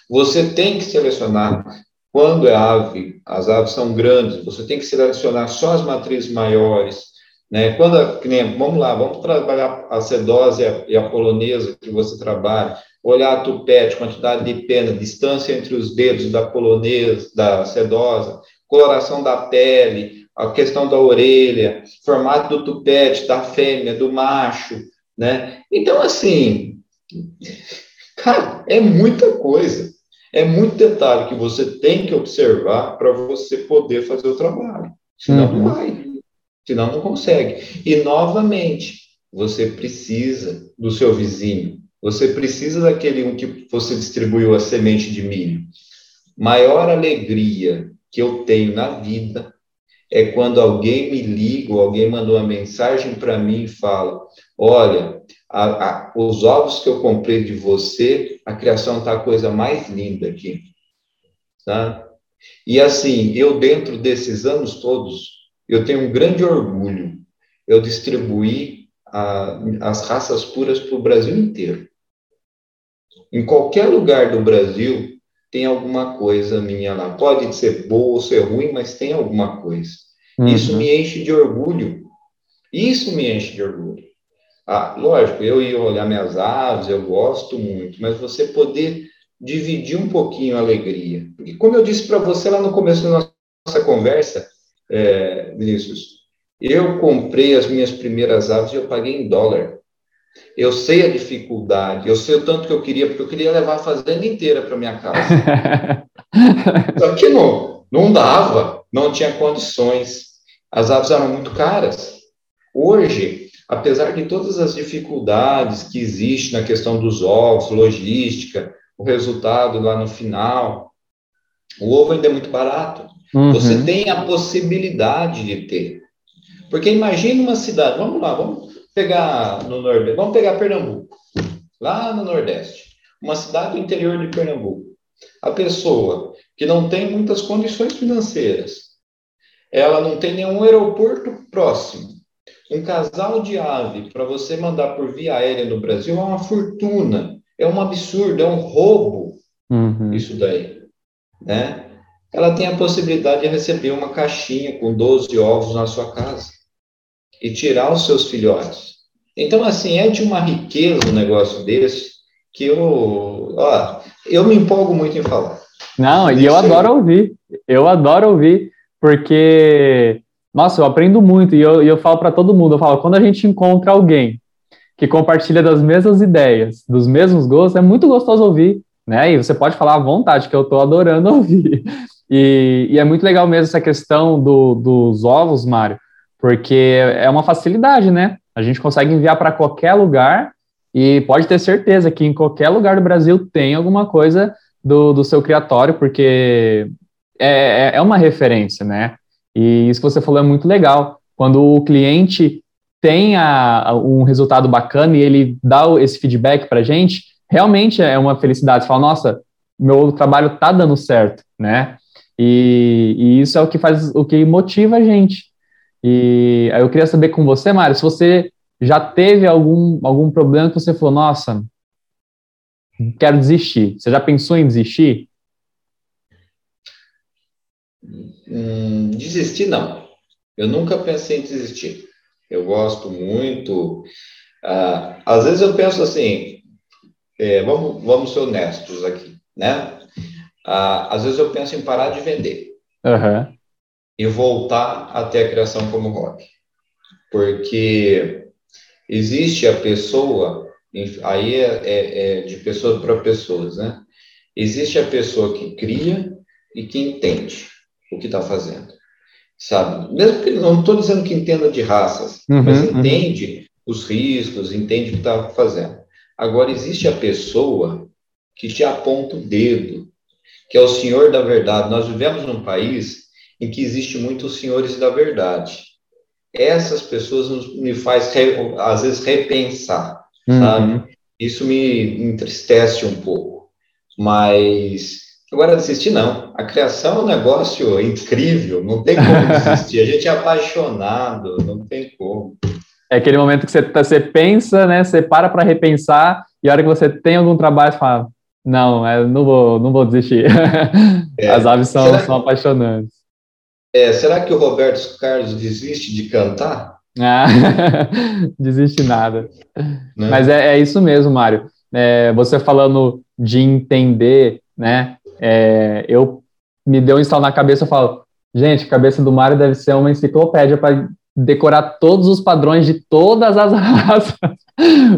Você tem que selecionar, quando é ave, as aves são grandes, você tem que selecionar só as matrizes maiores, né? Quando, nem, vamos lá, vamos trabalhar a sedose e a, polonesa que você trabalha, olhar a tupete, quantidade de pena, distância entre os dedos da polonesa, da sedosa, coloração da pele, a questão da orelha, formato do tupete, da fêmea, do macho, né? Então, assim, cara, é muita coisa. É muito detalhe que você tem que observar para você poder fazer o trabalho. Senão uhum. não vai senão não consegue. E, novamente, você precisa do seu vizinho, você precisa daquele um que você distribuiu a semente de milho. Maior alegria que eu tenho na vida é quando alguém me liga ou alguém mandou uma mensagem para mim e fala: Olha, a, a, os ovos que eu comprei de você, a criação está a coisa mais linda aqui. Tá? E assim, eu dentro desses anos todos, eu tenho um grande orgulho. Eu distribuí a, as raças puras para o Brasil inteiro. Em qualquer lugar do Brasil tem alguma coisa minha lá. Pode ser boa ou ser ruim, mas tem alguma coisa. Uhum. Isso me enche de orgulho. Isso me enche de orgulho. Ah, lógico, eu ia olhar minhas aves, eu gosto muito, mas você poder dividir um pouquinho a alegria. Porque, como eu disse para você lá no começo da nossa conversa, é, Vinícius, eu comprei as minhas primeiras aves e eu paguei em dólar. Eu sei a dificuldade, eu sei o tanto que eu queria, porque eu queria levar a fazenda inteira para minha casa. Só que não, não dava, não tinha condições. As aves eram muito caras. Hoje, apesar de todas as dificuldades que existem na questão dos ovos, logística, o resultado lá no final, o ovo ainda é muito barato. Uhum. Você tem a possibilidade de ter. Porque imagine uma cidade, vamos lá, vamos pegar no Nordeste, vamos pegar Pernambuco, lá no Nordeste, uma cidade do interior de Pernambuco. A pessoa que não tem muitas condições financeiras, ela não tem nenhum aeroporto próximo, um casal de ave para você mandar por via aérea no Brasil é uma fortuna, é um absurdo, é um roubo, uhum. isso daí, né? Ela tem a possibilidade de receber uma caixinha com 12 ovos na sua casa e tirar os seus filhotes. Então, assim, é de uma riqueza um negócio desse que eu, ó, eu me empolgo muito em falar. Não, e eu adoro ouvir. Eu adoro ouvir, porque, nossa, eu aprendo muito e eu, eu falo para todo mundo, eu falo, quando a gente encontra alguém que compartilha das mesmas ideias, dos mesmos gostos, é muito gostoso ouvir, né? E você pode falar à vontade, que eu estou adorando ouvir. E, e, é muito legal mesmo essa questão do, dos ovos, Mário, porque é uma facilidade, né? A gente consegue enviar para qualquer lugar e pode ter certeza que em qualquer lugar do Brasil tem alguma coisa do, do seu criatório, porque é, é, é uma referência, né? E isso que você falou é muito legal. Quando o cliente tem a, a, um resultado bacana e ele dá esse feedback para gente, realmente é uma felicidade. Você fala, nossa, meu trabalho está dando certo, né? E, e, isso é o que faz, o que motiva a gente. E aí eu queria saber com você, Mário, se você já teve algum, algum problema que você falou, nossa, quero desistir. Você já pensou em desistir? Hum, desistir, não. Eu nunca pensei em desistir. Eu gosto muito. Ah, às vezes eu penso assim, é, vamos, vamos ser honestos aqui, né? Ah, às vezes eu penso em parar de vender. Uhum e voltar até a criação como hobby. Porque existe a pessoa, aí é, é, é de pessoa para pessoas, né? Existe a pessoa que cria e que entende o que está fazendo, sabe? Mesmo que não estou dizendo que entenda de raças, uhum, mas uhum. entende uhum. os riscos, entende o que está fazendo. Agora, existe a pessoa que te aponta o dedo, que é o senhor da verdade. Nós vivemos num país em que existe muitos senhores da verdade. Essas pessoas me faz às vezes repensar, uhum. sabe? Isso me entristece um pouco, mas agora desistir não. A criação é um negócio incrível, não tem como desistir. A gente é apaixonado, não tem como. É aquele momento que você, tá, você pensa, né? Você para para repensar e a hora que você tem algum trabalho, você fala, não, eu não vou, não vou desistir. É. As aves são, são apaixonantes. É, será que o Roberto Carlos desiste de cantar? Ah, desiste nada. Né? Mas é, é, isso mesmo, Mário. É, você falando de entender, né? É, eu me deu um instalo na cabeça, eu falo, gente, a cabeça do Mário deve ser uma enciclopédia para decorar todos os padrões de todas as raças.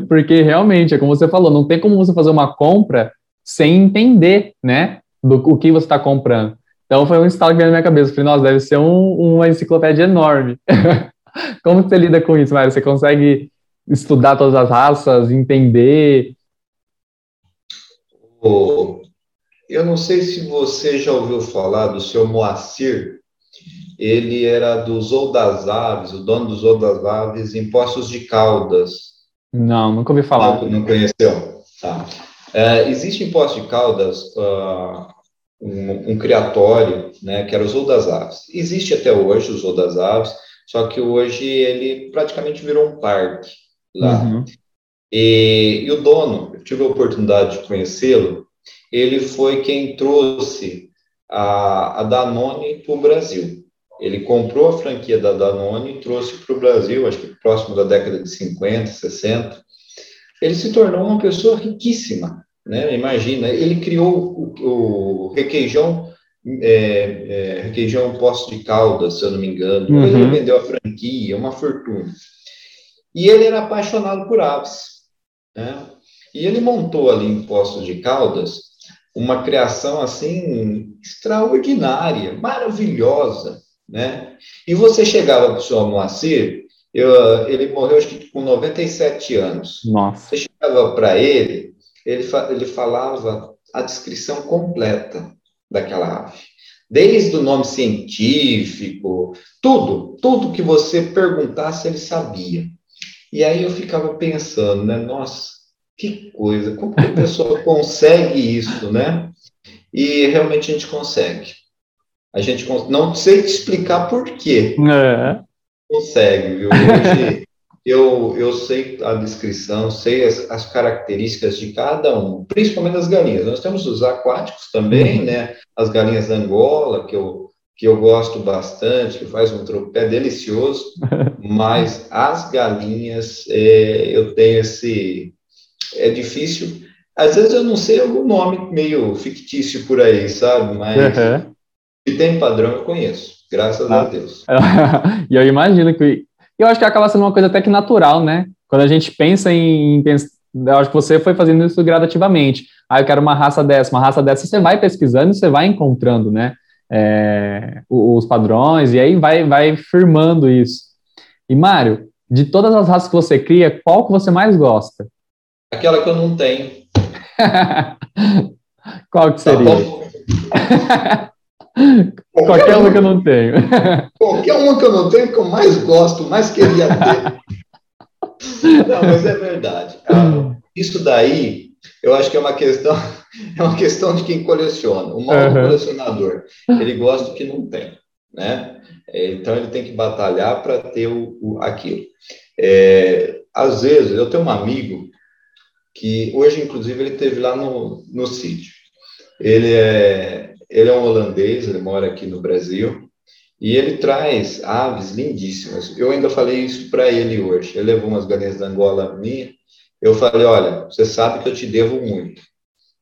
Porque realmente, é como você falou, não tem como você fazer uma compra sem entender, né? Do o que você está comprando. Então foi um estalo que veio na minha cabeça. Falei, nossa, deve ser um, uma enciclopédia enorme. Como você lida com isso, Mário? Você consegue estudar todas as raças, entender? Oh, eu não sei se você já ouviu falar do seu Moacir. Ele era do Zoo das Aves, o dono do Zoo das Aves, em Poços de Caldas. Não, nunca ouvi falar. Não, não conheceu? Tá. É, existe em Poços de Caldas uh, um, um, criatório, né, que era o Zoo das Aves. Existe até hoje o Zoo das Aves, só que hoje ele praticamente virou um parque lá. Uhum. E, e, o dono, eu tive a oportunidade de conhecê-lo, ele foi quem trouxe a, a Danone para o Brasil. Ele comprou a franquia da Danone e trouxe para o Brasil, acho que próximo da década de 50, 60. Ele se tornou uma pessoa riquíssima, né? Imagina, ele criou o, o requeijão, é, é, requeijão Poço de Caldas, se eu não me engano. Uhum. Ele vendeu a franquia, uma fortuna. E ele era apaixonado por aves, né? E ele montou ali em Poço de Caldas uma criação assim extraordinária, maravilhosa, né? E você chegava para o senhor Moacir, eu, ele morreu acho que com 97 anos. Nossa. Você chegava para ele, ele, ele falava a descrição completa daquela ave. Desde o nome científico, tudo, tudo que você perguntasse, ele sabia. E aí eu ficava pensando, né? Nossa, que coisa, como que a pessoa consegue isso, né? E realmente a gente consegue. A gente não sei te explicar por quê. É. Consegue, viu? Hoje eu, eu sei a descrição, sei as, as, características de cada um, principalmente das galinhas. Nós temos os aquáticos também, uhum. né? As galinhas da Angola, que eu, que eu gosto bastante, que faz um tropé delicioso, mas as galinhas, é, eu tenho esse. É difícil. Às vezes eu não sei algum nome meio fictício por aí, sabe? Mas. Uhum e tem padrão, eu conheço, graças ah. a Deus. e eu imagino que. Eu acho que acaba sendo uma coisa até que natural, né? Quando a gente pensa em. Eu acho que você foi fazendo isso gradativamente. Ah, eu quero uma raça dessa, uma raça dessa. Você vai pesquisando e você vai encontrando, né? É, os padrões, e aí vai, vai firmando isso. E, Mário, de todas as raças que você cria, qual que você mais gosta? Aquela que eu não tenho. qual que seria? Tá Qualquer, Qualquer uma que eu não tenho. Qualquer uma que eu não tenho, que eu mais gosto, mais queria ter. Não, mas é verdade. Ah, isso daí, eu acho que é uma questão, é uma questão de quem coleciona. O mal uhum. do colecionador, ele gosta do que não tem, né? Então ele tem que batalhar para ter o, o aquilo. É, às vezes, eu tenho um amigo que hoje, inclusive, ele teve lá no, no sítio. Ele é ele é um holandês, ele mora aqui no Brasil, e ele traz aves lindíssimas. Eu ainda falei isso para ele hoje. Ele levou umas galinhas da Angola minha. Eu falei: olha, você sabe que eu te devo muito.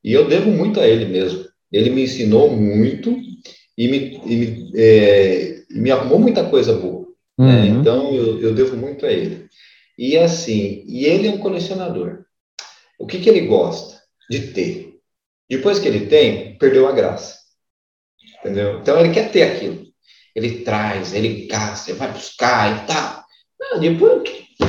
E eu devo muito a ele mesmo. Ele me ensinou muito e me, e me, é, me arrumou muita coisa boa. Né? Uhum. Né? Então, eu, eu devo muito a ele. E assim, e ele é um colecionador. O que, que ele gosta? De ter. Depois que ele tem, perdeu a graça. Entendeu? Então ele quer ter aquilo. Ele traz, ele caça, vai buscar e tal. Não, depois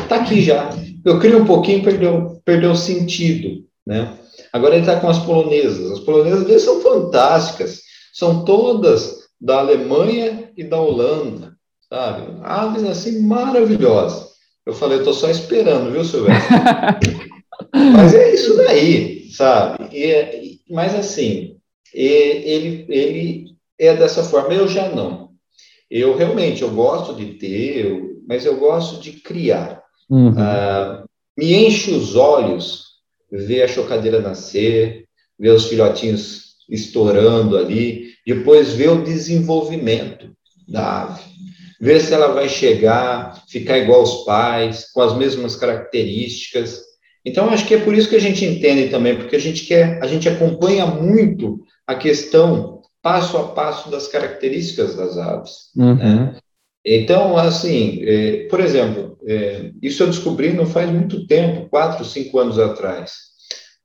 tá aqui já. Eu crio um pouquinho, perdeu, perdeu o sentido, né? Agora ele está com as polonesas. As polonesas dele são fantásticas. São todas da Alemanha e da Holanda, sabe? Aves assim maravilhosas. Eu falei, eu tô só esperando, viu, Silvestre? mas é isso daí, sabe? E, mas assim, ele, ele é dessa forma. Eu já não. Eu realmente eu gosto de ter, eu, mas eu gosto de criar. Uhum. Ah, me enche os olhos ver a chocadeira nascer, ver os filhotinhos estourando ali, depois ver o desenvolvimento da ave, ver se ela vai chegar, ficar igual aos pais, com as mesmas características. Então, acho que é por isso que a gente entende também, porque a gente quer, a gente acompanha muito a questão passo a passo das características das aves. Uhum. Né? Então, assim, é, por exemplo, é, isso eu descobri não faz muito tempo, quatro, cinco anos atrás.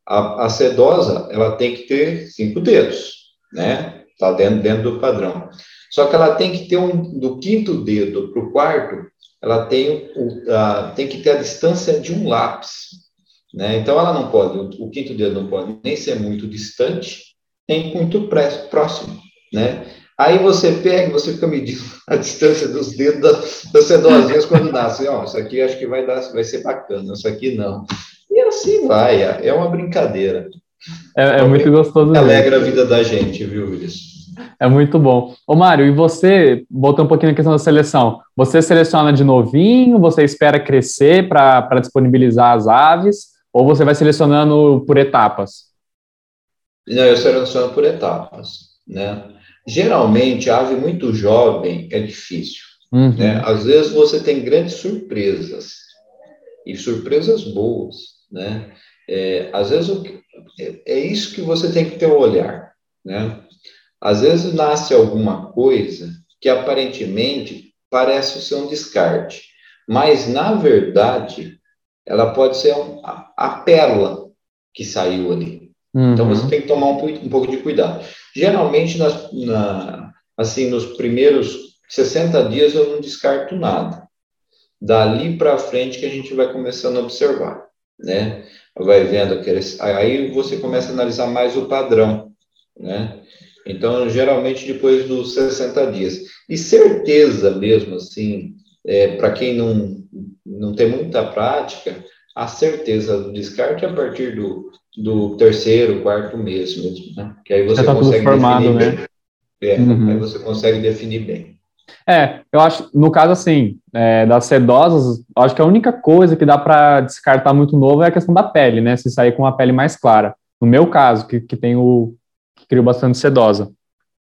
A, a sedosa, ela tem que ter cinco dedos, né? Está dentro, dentro do padrão. Só que ela tem que ter um, do quinto dedo para o quarto, ela tem, o, a, tem que ter a distância de um lápis, né? Então, ela não pode, o, o quinto dedo não pode nem ser muito distante, tem muito próximo, né? Aí você pega, você fica medindo a distância dos dedos das, das sedosinhas quando nasce. Ó, isso aqui acho que vai dar, vai ser bacana, isso aqui não. E assim vai, é, é uma brincadeira. É, é muito gostoso. Alegra a vida da gente, viu, Wilson? É muito bom. Ô, Mário, e você, voltando um pouquinho na questão da seleção, você seleciona de novinho, você espera crescer para disponibilizar as aves, ou você vai selecionando por etapas? Não, eu seleciono por etapas, né? Geralmente, a ave muito jovem é difícil, uhum. né? Às vezes você tem grandes surpresas, e surpresas boas, né? É, às vezes, é, é isso que você tem que ter o um olhar, né? Às vezes nasce alguma coisa que aparentemente parece ser um descarte, mas na verdade ela pode ser um, a, a, pérola que saiu ali. Uhum. Então você tem que tomar um, um pouco de cuidado. Geralmente, nas, na, assim, nos primeiros 60 dias eu não descarto nada. Dali para frente que a gente vai começando a observar, né? Vai vendo aqueles, aí você começa a analisar mais o padrão, né? Então, geralmente depois dos 60 dias. E certeza mesmo, assim, é, para quem não, não tem muita prática, a certeza do descarte é a partir do, do terceiro, quarto mês mesmo, né? Que aí você tá consegue formado, definir né? bem. É, uhum. aí você consegue definir bem. É, eu acho, no caso assim, é, das sedosas, acho que a única coisa que dá para descartar muito novo é a questão da pele, né? Se sair com uma pele mais clara. No meu caso, que, que tem o criou bastante sedosa.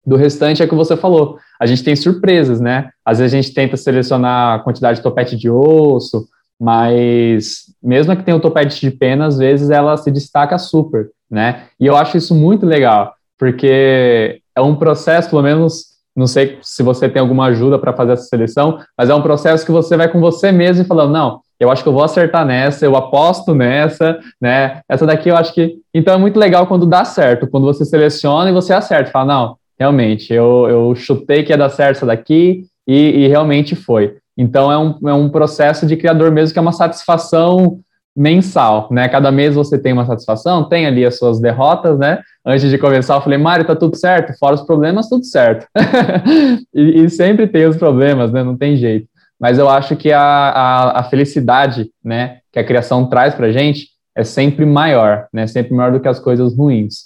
Do restante é que você falou, a gente tem surpresas, né? Às vezes a gente tenta selecionar a quantidade de topete de osso, mas mesmo que tenha o topete de pena, às vezes ela se destaca super, né? E eu acho isso muito legal, porque é um processo, pelo menos, não sei se você tem alguma ajuda para fazer essa seleção, mas é um processo que você vai com você mesmo e falando, não, eu acho que eu vou acertar nessa, eu aposto nessa, né? Essa daqui eu acho que. Então é muito legal quando dá certo, quando você seleciona e você acerta, fala, não, realmente, eu, eu chutei que ia dar certo essa daqui e, e realmente foi. Então é um, é um processo de criador mesmo que é uma satisfação mensal, né? Cada mês você tem uma satisfação, tem ali as suas derrotas, né? Antes de começar, eu falei, Mário, tá tudo certo? Fora os problemas, tudo certo. e, e, sempre tem os problemas, né? Não tem jeito mas eu acho que a, a, a felicidade, né, que a criação traz para a gente é sempre maior, né, sempre maior do que as coisas ruins.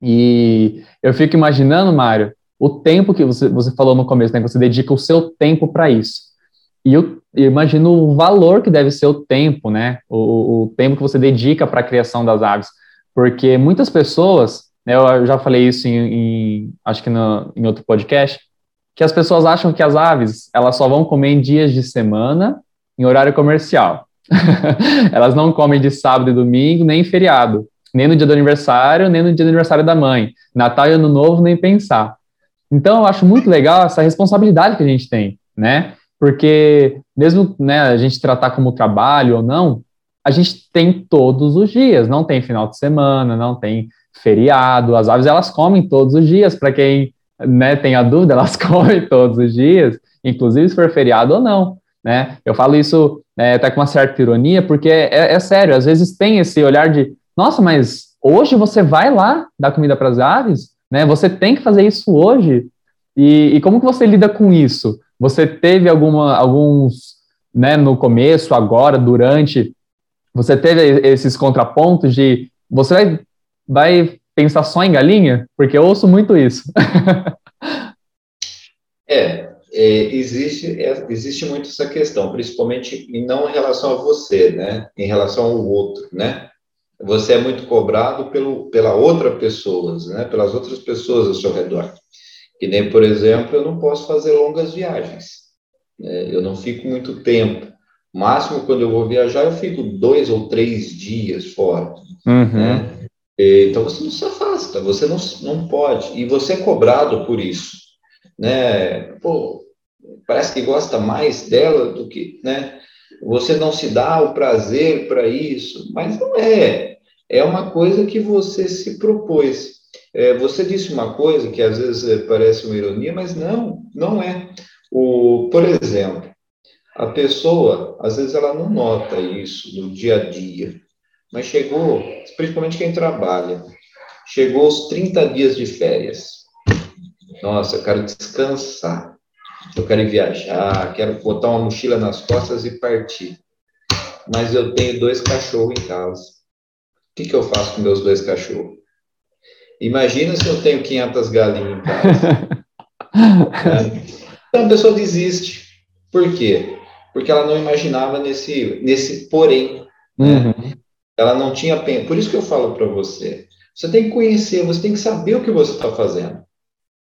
E eu fico imaginando, Mário, o tempo que você, você falou no começo, né, que você dedica o seu tempo para isso. E eu, eu, imagino o valor que deve ser o tempo, né, o, o tempo que você dedica para a criação das aves, porque muitas pessoas, né, eu já falei isso em, em acho que no, em outro podcast, que as pessoas acham que as aves elas só vão comer em dias de semana, em horário comercial. elas não comem de sábado e domingo, nem em feriado, nem no dia do aniversário, nem no dia do aniversário da mãe. Natal e Ano Novo, nem pensar. Então, eu acho muito legal essa responsabilidade que a gente tem, né? Porque, mesmo né, a gente tratar como trabalho ou não, a gente tem todos os dias, não tem final de semana, não tem feriado. As aves, elas comem todos os dias, para quem né, tem a dúvida, elas comem todos os dias, inclusive se for feriado ou não, né? Eu falo isso né, até com uma certa ironia, porque é, é, sério, às vezes tem esse olhar de, nossa, mas hoje você vai lá dar comida para as aves, né? Você tem que fazer isso hoje. E, e, como que você lida com isso? Você teve alguma, alguns, né, no começo, agora, durante, você teve esses contrapontos de você vai, vai pensar só em galinha? Porque eu ouço muito isso. é, é, existe, é, existe muito essa questão, principalmente não em relação a você, né? Em relação ao outro, né? Você é muito cobrado pelo, pela outra pessoa, né? Pelas outras pessoas ao seu redor. Que nem, por exemplo, eu não posso fazer longas viagens. Né? Eu não fico muito tempo. Máximo, quando eu vou viajar, eu fico dois ou três dias fora. Uhum. Né? Então você não se afasta, você não, não pode, e você é cobrado por isso, né? Pô, parece que gosta mais dela do que, né? Você não se dá o prazer para isso, mas não é. É uma coisa que você se propôs. É, você disse uma coisa que às vezes é, parece uma ironia, mas não, não é. O, por exemplo, a pessoa, às vezes ela não nota isso no dia a dia, mas chegou, principalmente quem trabalha, chegou aos 30 dias de férias. Nossa, eu quero descansar, eu quero viajar, quero botar uma mochila nas costas e partir. Mas eu tenho dois cachorros em casa. que, que eu faço com meus dois cachorros? Imagina se eu tenho 500 galinhas em casa. Então a pessoa desiste. Por quê? Porque ela não imaginava nesse, nesse porém. Né? Uhum. Ela não tinha. Por isso que eu falo para você. Você tem que conhecer, você tem que saber o que você está fazendo.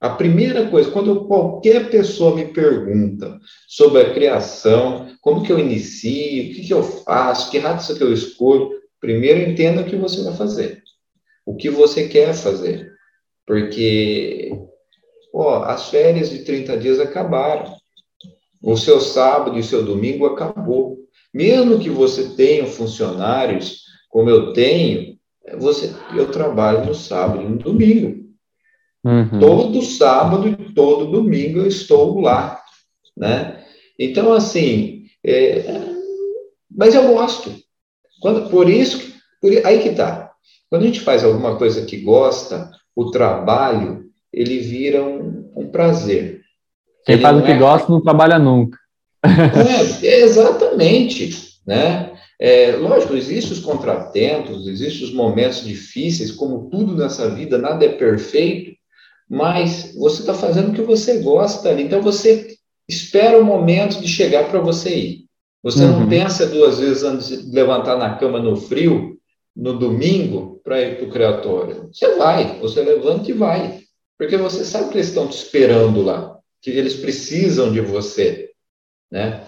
A primeira coisa, quando qualquer pessoa me pergunta sobre a criação, como que eu inicio, o que, que eu faço, que raça que eu escolho, primeiro entenda o que você vai fazer, o que você quer fazer. Porque as férias de 30 dias acabaram. O seu sábado e o seu domingo acabou. Mesmo que você tenha funcionários, como eu tenho, você, eu trabalho no sábado e no domingo. Uhum. Todo sábado e todo domingo eu estou lá, né? Então, assim, é, mas eu gosto. Quando, por isso, por, aí que tá. Quando a gente faz alguma coisa que gosta, o trabalho, ele vira um, um prazer. Quem ele faz o que é... gosta não trabalha nunca. É, exatamente, né? É, lógico, existem os contratempos, existem os momentos difíceis, como tudo nessa vida, nada é perfeito, mas você está fazendo o que você gosta ali. Então você espera o momento de chegar para você ir. Você uhum. não pensa duas vezes antes de levantar na cama no frio, no domingo, para ir para o criatório. Você vai, você levanta e vai. Porque você sabe que eles estão te esperando lá, que eles precisam de você. Né?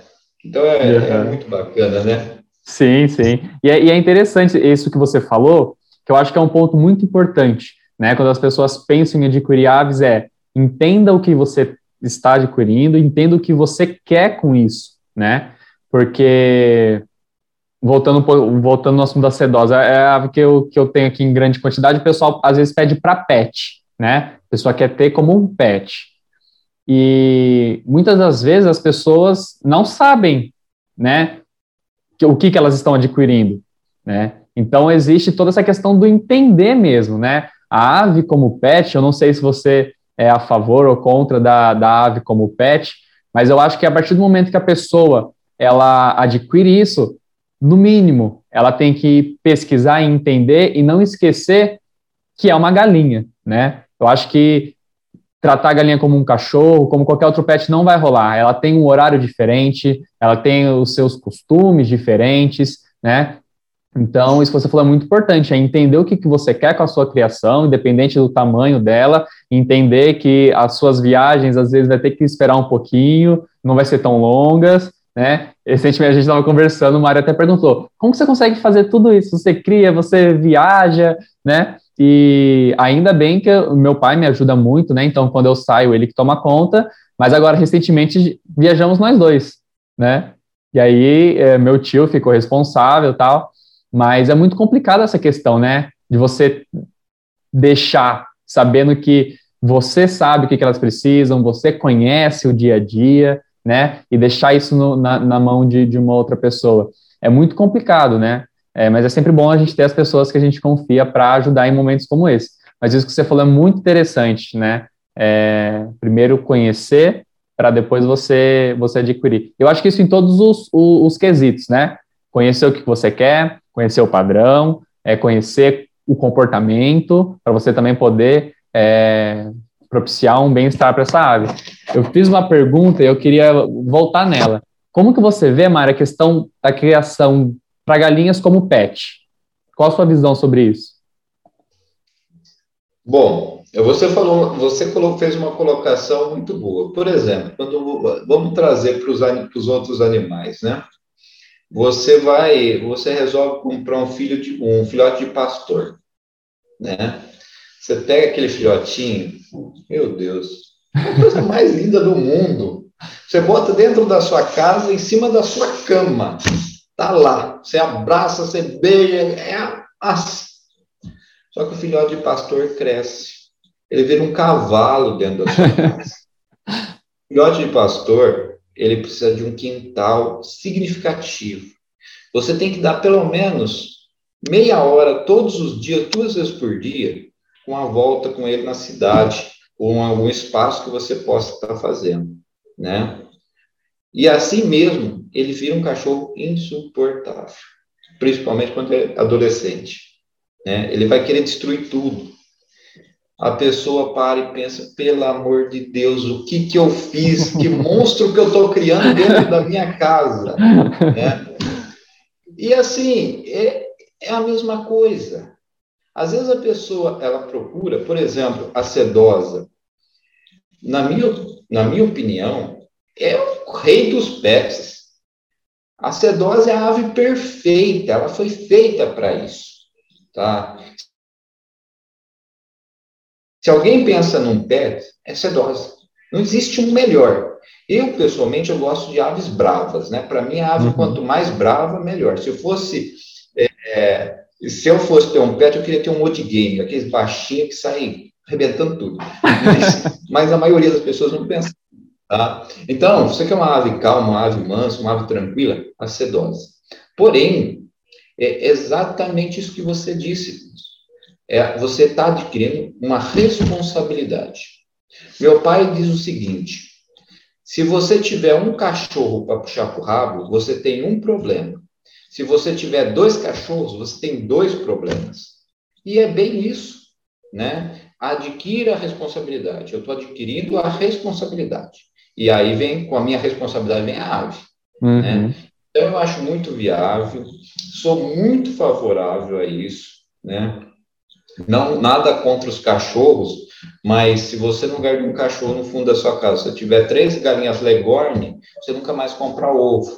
Então é, uhum. é muito bacana, né? Sim, sim. E é, e é, interessante isso que você falou, que eu acho que é um ponto muito importante, né? Quando as pessoas pensam em adquirir aves, é entenda o que você está adquirindo, entenda o que você quer com isso, né? Porque voltando voltando no assunto da sedosa, é a ave que eu, que eu tenho aqui em grande quantidade, o pessoal às vezes pede para pet, né? A pessoa quer ter como um pet. E muitas das vezes as pessoas não sabem, né? o que, que elas estão adquirindo, né? Então, existe toda essa questão do entender mesmo, né? A ave como pet, eu não sei se você é a favor ou contra da, da ave como pet, mas eu acho que a partir do momento que a pessoa ela adquire isso, no mínimo, ela tem que pesquisar e entender e não esquecer que é uma galinha, né? Eu acho que tratar a galinha como um cachorro, como qualquer outro pet, não vai rolar. Ela tem um horário diferente, ela tem os seus costumes diferentes, né? Então, isso que você falou é muito importante, é entender o que, que você quer com a sua criação, independente do tamanho dela, entender que as suas viagens, às vezes, vai ter que esperar um pouquinho, não vai ser tão longas, né? Recentemente a gente estava conversando, o Mário até perguntou, como você consegue fazer tudo isso? Você cria, você viaja, né? E ainda bem que o meu pai me ajuda muito, né? Então, quando eu saio, ele que toma conta. Mas agora, recentemente, viajamos nós dois, né? E aí, é, meu tio ficou responsável tal. Mas é muito complicado essa questão, né? De você deixar sabendo que você sabe o que, que elas precisam, você conhece o dia a dia, né? E deixar isso no, na, na, mão de, de uma outra pessoa. É muito complicado, né? É, mas é sempre bom a gente ter as pessoas que a gente confia para ajudar em momentos como esse. Mas isso que você falou é muito interessante, né? É, primeiro conhecer para depois você você adquirir. Eu acho que isso em todos os, os, os quesitos, né? Conhecer o que você quer, conhecer o padrão, é, conhecer o comportamento, para você também poder é, propiciar um bem-estar para essa ave. Eu fiz uma pergunta e eu queria voltar nela. Como que você vê, Mara, a questão da criação para galinhas como pet. Qual a sua visão sobre isso? Bom, você falou, você fez uma colocação muito boa. Por exemplo, quando vamos trazer para os outros animais, né? Você vai, você resolve comprar um filho de um filhote de pastor, né? Você pega aquele filhotinho, meu Deus, coisa mais linda do mundo. Você bota dentro da sua casa, em cima da sua cama. Tá lá, você abraça, você beija, é a... Só que o filhote de pastor cresce. Ele vira um cavalo dentro da sua casa. o filhote de pastor, ele precisa de um quintal significativo. Você tem que dar pelo menos meia hora todos os dias, duas vezes por dia, com a volta com ele na cidade, ou em algum espaço que você possa estar fazendo, né? E assim mesmo, ele vira um cachorro insuportável, principalmente quando é adolescente. né? Ele vai querer destruir tudo. A pessoa para e pensa, pelo amor de Deus, o que que eu fiz? Que monstro que eu estou criando dentro da minha casa, né? E assim, é, é a mesma coisa. Às vezes a pessoa, ela procura, por exemplo, a sedosa. Na minha, na minha opinião, é o rei dos pets. A sedosa é a ave perfeita, ela foi feita para isso. Tá? Se alguém pensa num pet, é sedosa. Não existe um melhor. Eu, pessoalmente, eu gosto de aves bravas, né? Para mim, a ave, uhum. quanto mais brava, melhor. Se eu fosse... É, se eu fosse ter um pet, eu queria ter um game, aqueles baixinhos que saem arrebentando tudo. Mas, mas, a maioria das pessoas não pensa. Tá? Então, você quer uma ave calma, uma ave mansa, uma ave tranquila, a sedosa. Porém, é exatamente isso que você disse. É, você está adquirindo uma responsabilidade. Meu pai diz o seguinte: se você tiver um cachorro para puxar para o rabo, você tem um problema. Se você tiver dois cachorros, você tem dois problemas. E é bem isso, né? Adquira a responsabilidade. Eu estou adquirindo a responsabilidade. E aí vem, com a minha responsabilidade, vem a ave. Uhum. Né? Então, eu acho muito viável, sou muito favorável a isso, né? Não, nada contra os cachorros, mas se você não guarda um cachorro no fundo da sua casa, se tiver três galinhas legorne, você nunca mais compra ovo,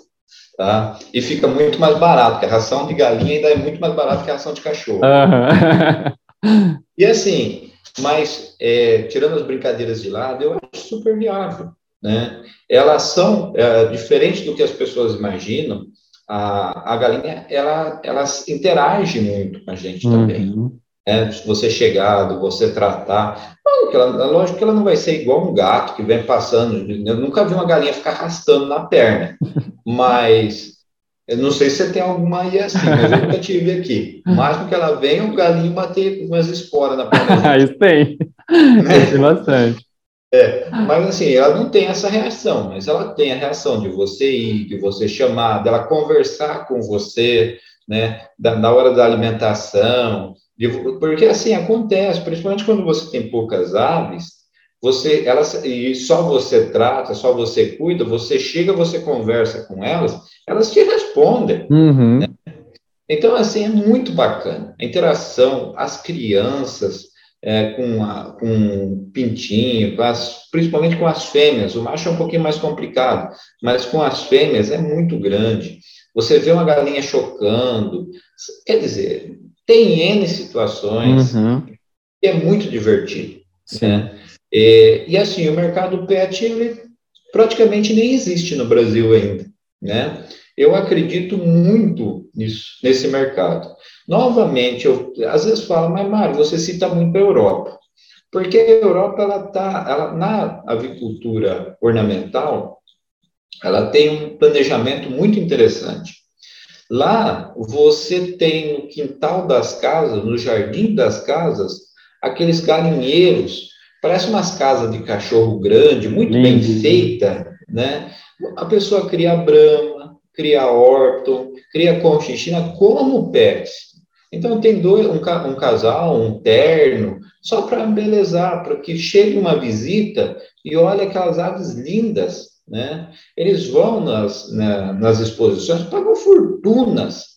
tá? E fica muito mais barato, porque a ração de galinha ainda é muito mais barata que a ração de cachorro. Uhum. e assim, mas é, tirando as brincadeiras de lado, eu acho super viável, né? Elas são, é, diferente do que as pessoas imaginam, a, a galinha, ela, ela interage muito com a gente uhum. também. Né? Você chegado, você tratar. Não, ela, lógico que ela não vai ser igual um gato que vem passando. Eu nunca vi uma galinha ficar arrastando na perna, mas eu não sei se você tem alguma aí assim, mas eu nunca tive aqui. O máximo que ela vem, o galinho bater umas esporas na perna. Isso tem. Né? Tem bastante. É, mas assim, ela não tem essa reação, mas ela tem a reação de você ir, de você chamar, dela conversar com você, né, da, na hora da alimentação, de, porque assim acontece, principalmente quando você tem poucas aves, você, elas, e só você trata, só você cuida, você chega, você conversa com elas, elas te respondem. Uhum. Né? Então, assim, é muito bacana. A interação, as crianças, é, com, a, com pintinho, com as, principalmente com as fêmeas. O macho é um pouquinho mais complicado, mas com as fêmeas é muito grande. Você vê uma galinha chocando, quer dizer, tem N situações uhum. é muito divertido. Né? E, e, assim, o mercado pet ele praticamente nem existe no Brasil ainda. Né? Eu acredito muito nisso, nesse mercado. Novamente, eu às vezes falo, mas Mário, você cita muito a Europa. Porque a Europa, ela tá, ela, na avicultura ornamental, ela tem um planejamento muito interessante. Lá, você tem no quintal das casas, no jardim das casas, aqueles galinheiros, parece umas casas de cachorro grande, muito Lindo. bem feita, né? A pessoa cria brama, cria orto, cria conchichina como pets. Então, tem dois, um, um casal, um terno, só para embelezar, para que chegue uma visita e olhe aquelas aves lindas, né? Eles vão nas, na, nas exposições, pagam fortunas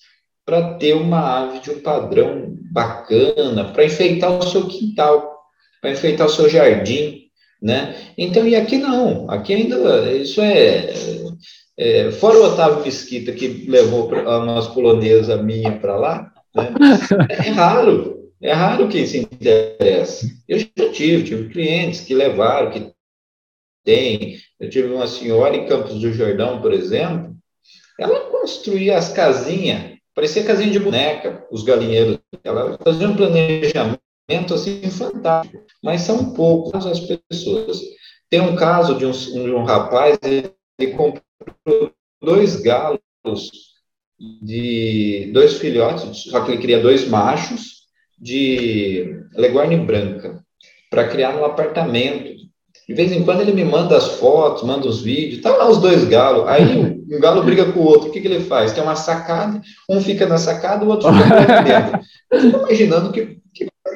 para ter uma ave de um padrão bacana, para enfeitar o seu quintal, para enfeitar o seu jardim, né? Então, e aqui não, aqui ainda, isso é, é fora o Otávio Mesquita, que levou a nossa polonesa minha para lá, né? É raro, é raro quem se interessa. Eu já tive, tive clientes que levaram, que tem. Eu tive uma senhora em Campos do Jordão, por exemplo, ela construía as casinhas, parecia casinha de boneca, os galinheiros. Ela fazia um planejamento assim fantástico, mas são poucas as pessoas. Tem um caso de um, de um rapaz, ele comprou dois galos de dois filhotes, só que ele queria dois machos de legorne branca para criar no apartamento. De vez em quando ele me manda as fotos, manda os vídeos, tá lá os dois galos. Aí um galo briga com o outro, o que, que ele faz? Tem uma sacada, um fica na sacada, o outro fica dentro. Eu fico imaginando que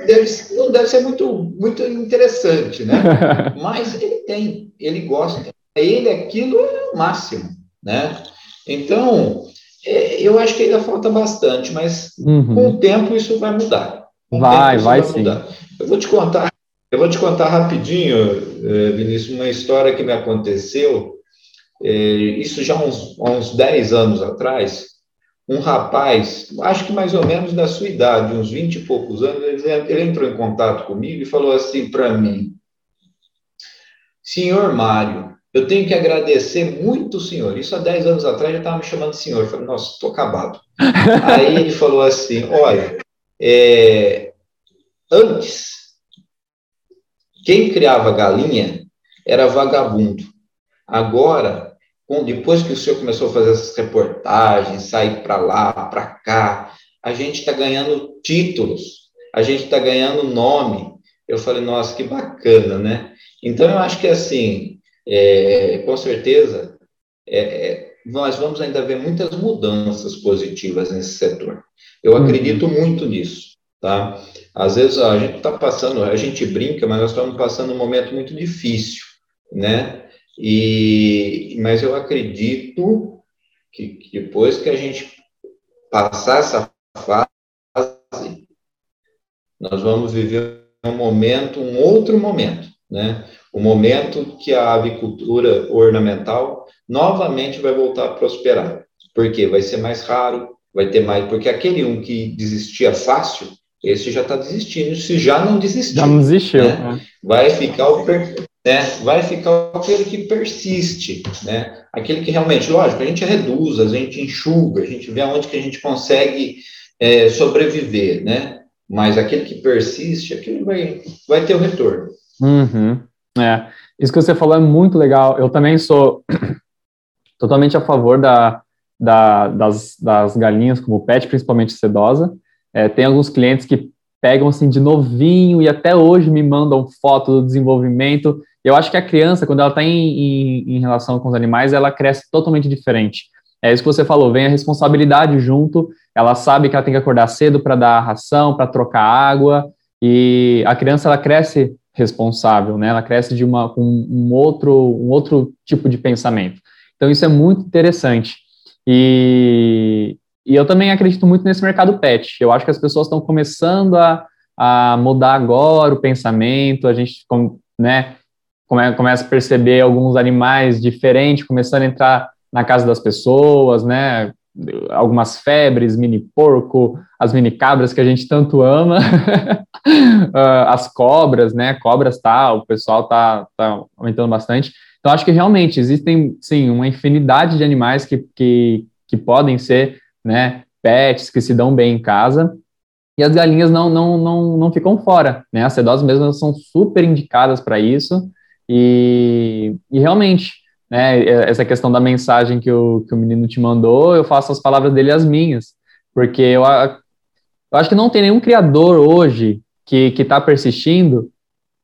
deve, não deve ser muito, muito interessante, né? Mas ele tem, ele gosta. Ele, aquilo é o máximo, né? Então, é, eu acho que ainda falta bastante, mas uhum. com o tempo isso vai mudar. Com vai, vai, vai sim. Mudar. Eu vou te contar eu vou te contar rapidinho, eh, Vinícius, uma história que me aconteceu, eh, isso já há uns, uns 10 anos atrás. Um rapaz, acho que mais ou menos da sua idade, uns 20 e poucos anos, ele entrou em contato comigo e falou assim para mim: Senhor Mário, eu tenho que agradecer muito o senhor. Isso há 10 anos atrás já estava me chamando de senhor. Eu falei, nossa, estou acabado. Aí ele falou assim: olha, é, antes quem criava galinha era vagabundo. Agora, depois que o senhor começou a fazer essas reportagens, sair para lá, para cá, a gente está ganhando títulos, a gente está ganhando nome. Eu falei, nossa, que bacana, né? Então, eu acho que, assim, é, com certeza, é, é, nós vamos ainda ver muitas mudanças positivas nesse setor. Eu uhum. acredito muito nisso, tá? Às vezes a gente está passando, a gente brinca, mas nós estamos passando um momento muito difícil, né? E, mas eu acredito que, que depois que a gente passar essa fase, nós vamos viver um momento, um outro momento, né? O momento que a avicultura ornamental novamente vai voltar a prosperar. Porque vai ser mais raro, vai ter mais, porque aquele um que desistia fácil, esse já está desistindo, se já não desistiu. Já não desistiu. Né? né? Vai ficar o per, né? vai ficar aquele que persiste, né? Aquele que realmente, lógico, a gente reduz, a gente enxuga, a gente vê aonde que a gente consegue é, sobreviver, né? Mas aquele que persiste, aquele vai, vai ter o retorno. Uhum. É. Isso que você falou é muito legal. Eu também sou totalmente a favor da, da, das, das galinhas como pet, principalmente sedosa. É, tem alguns clientes que pegam assim de novinho e até hoje me mandam foto do desenvolvimento. Eu acho que a criança, quando ela está em, em, em, relação com os animais, ela cresce totalmente diferente. É isso que você falou, vem a responsabilidade junto, ela sabe que ela tem que acordar cedo para dar ração, para trocar água, e a criança ela cresce responsável, né? Ela cresce de uma com um outro um outro tipo de pensamento. Então isso é muito interessante. E, e eu também acredito muito nesse mercado pet. Eu acho que as pessoas estão começando a, a mudar agora o pensamento, a gente né, come, começa a perceber alguns animais diferentes começando a entrar na casa das pessoas, né? Algumas febres, mini porco, as mini cabras que a gente tanto ama, ah, as cobras, né? Cobras tá, o pessoal tá, tá aumentando bastante. Então acho que realmente existem sim uma infinidade de animais que, que, que podem ser né, pets que se dão bem em casa, e as galinhas não, não, não, não ficam fora, né, as sedosas mesmo são super indicadas para isso, e, e realmente, né, essa questão da mensagem que o, que o menino te mandou, eu faço as palavras dele as minhas, porque eu, eu acho que não tem nenhum criador hoje que está persistindo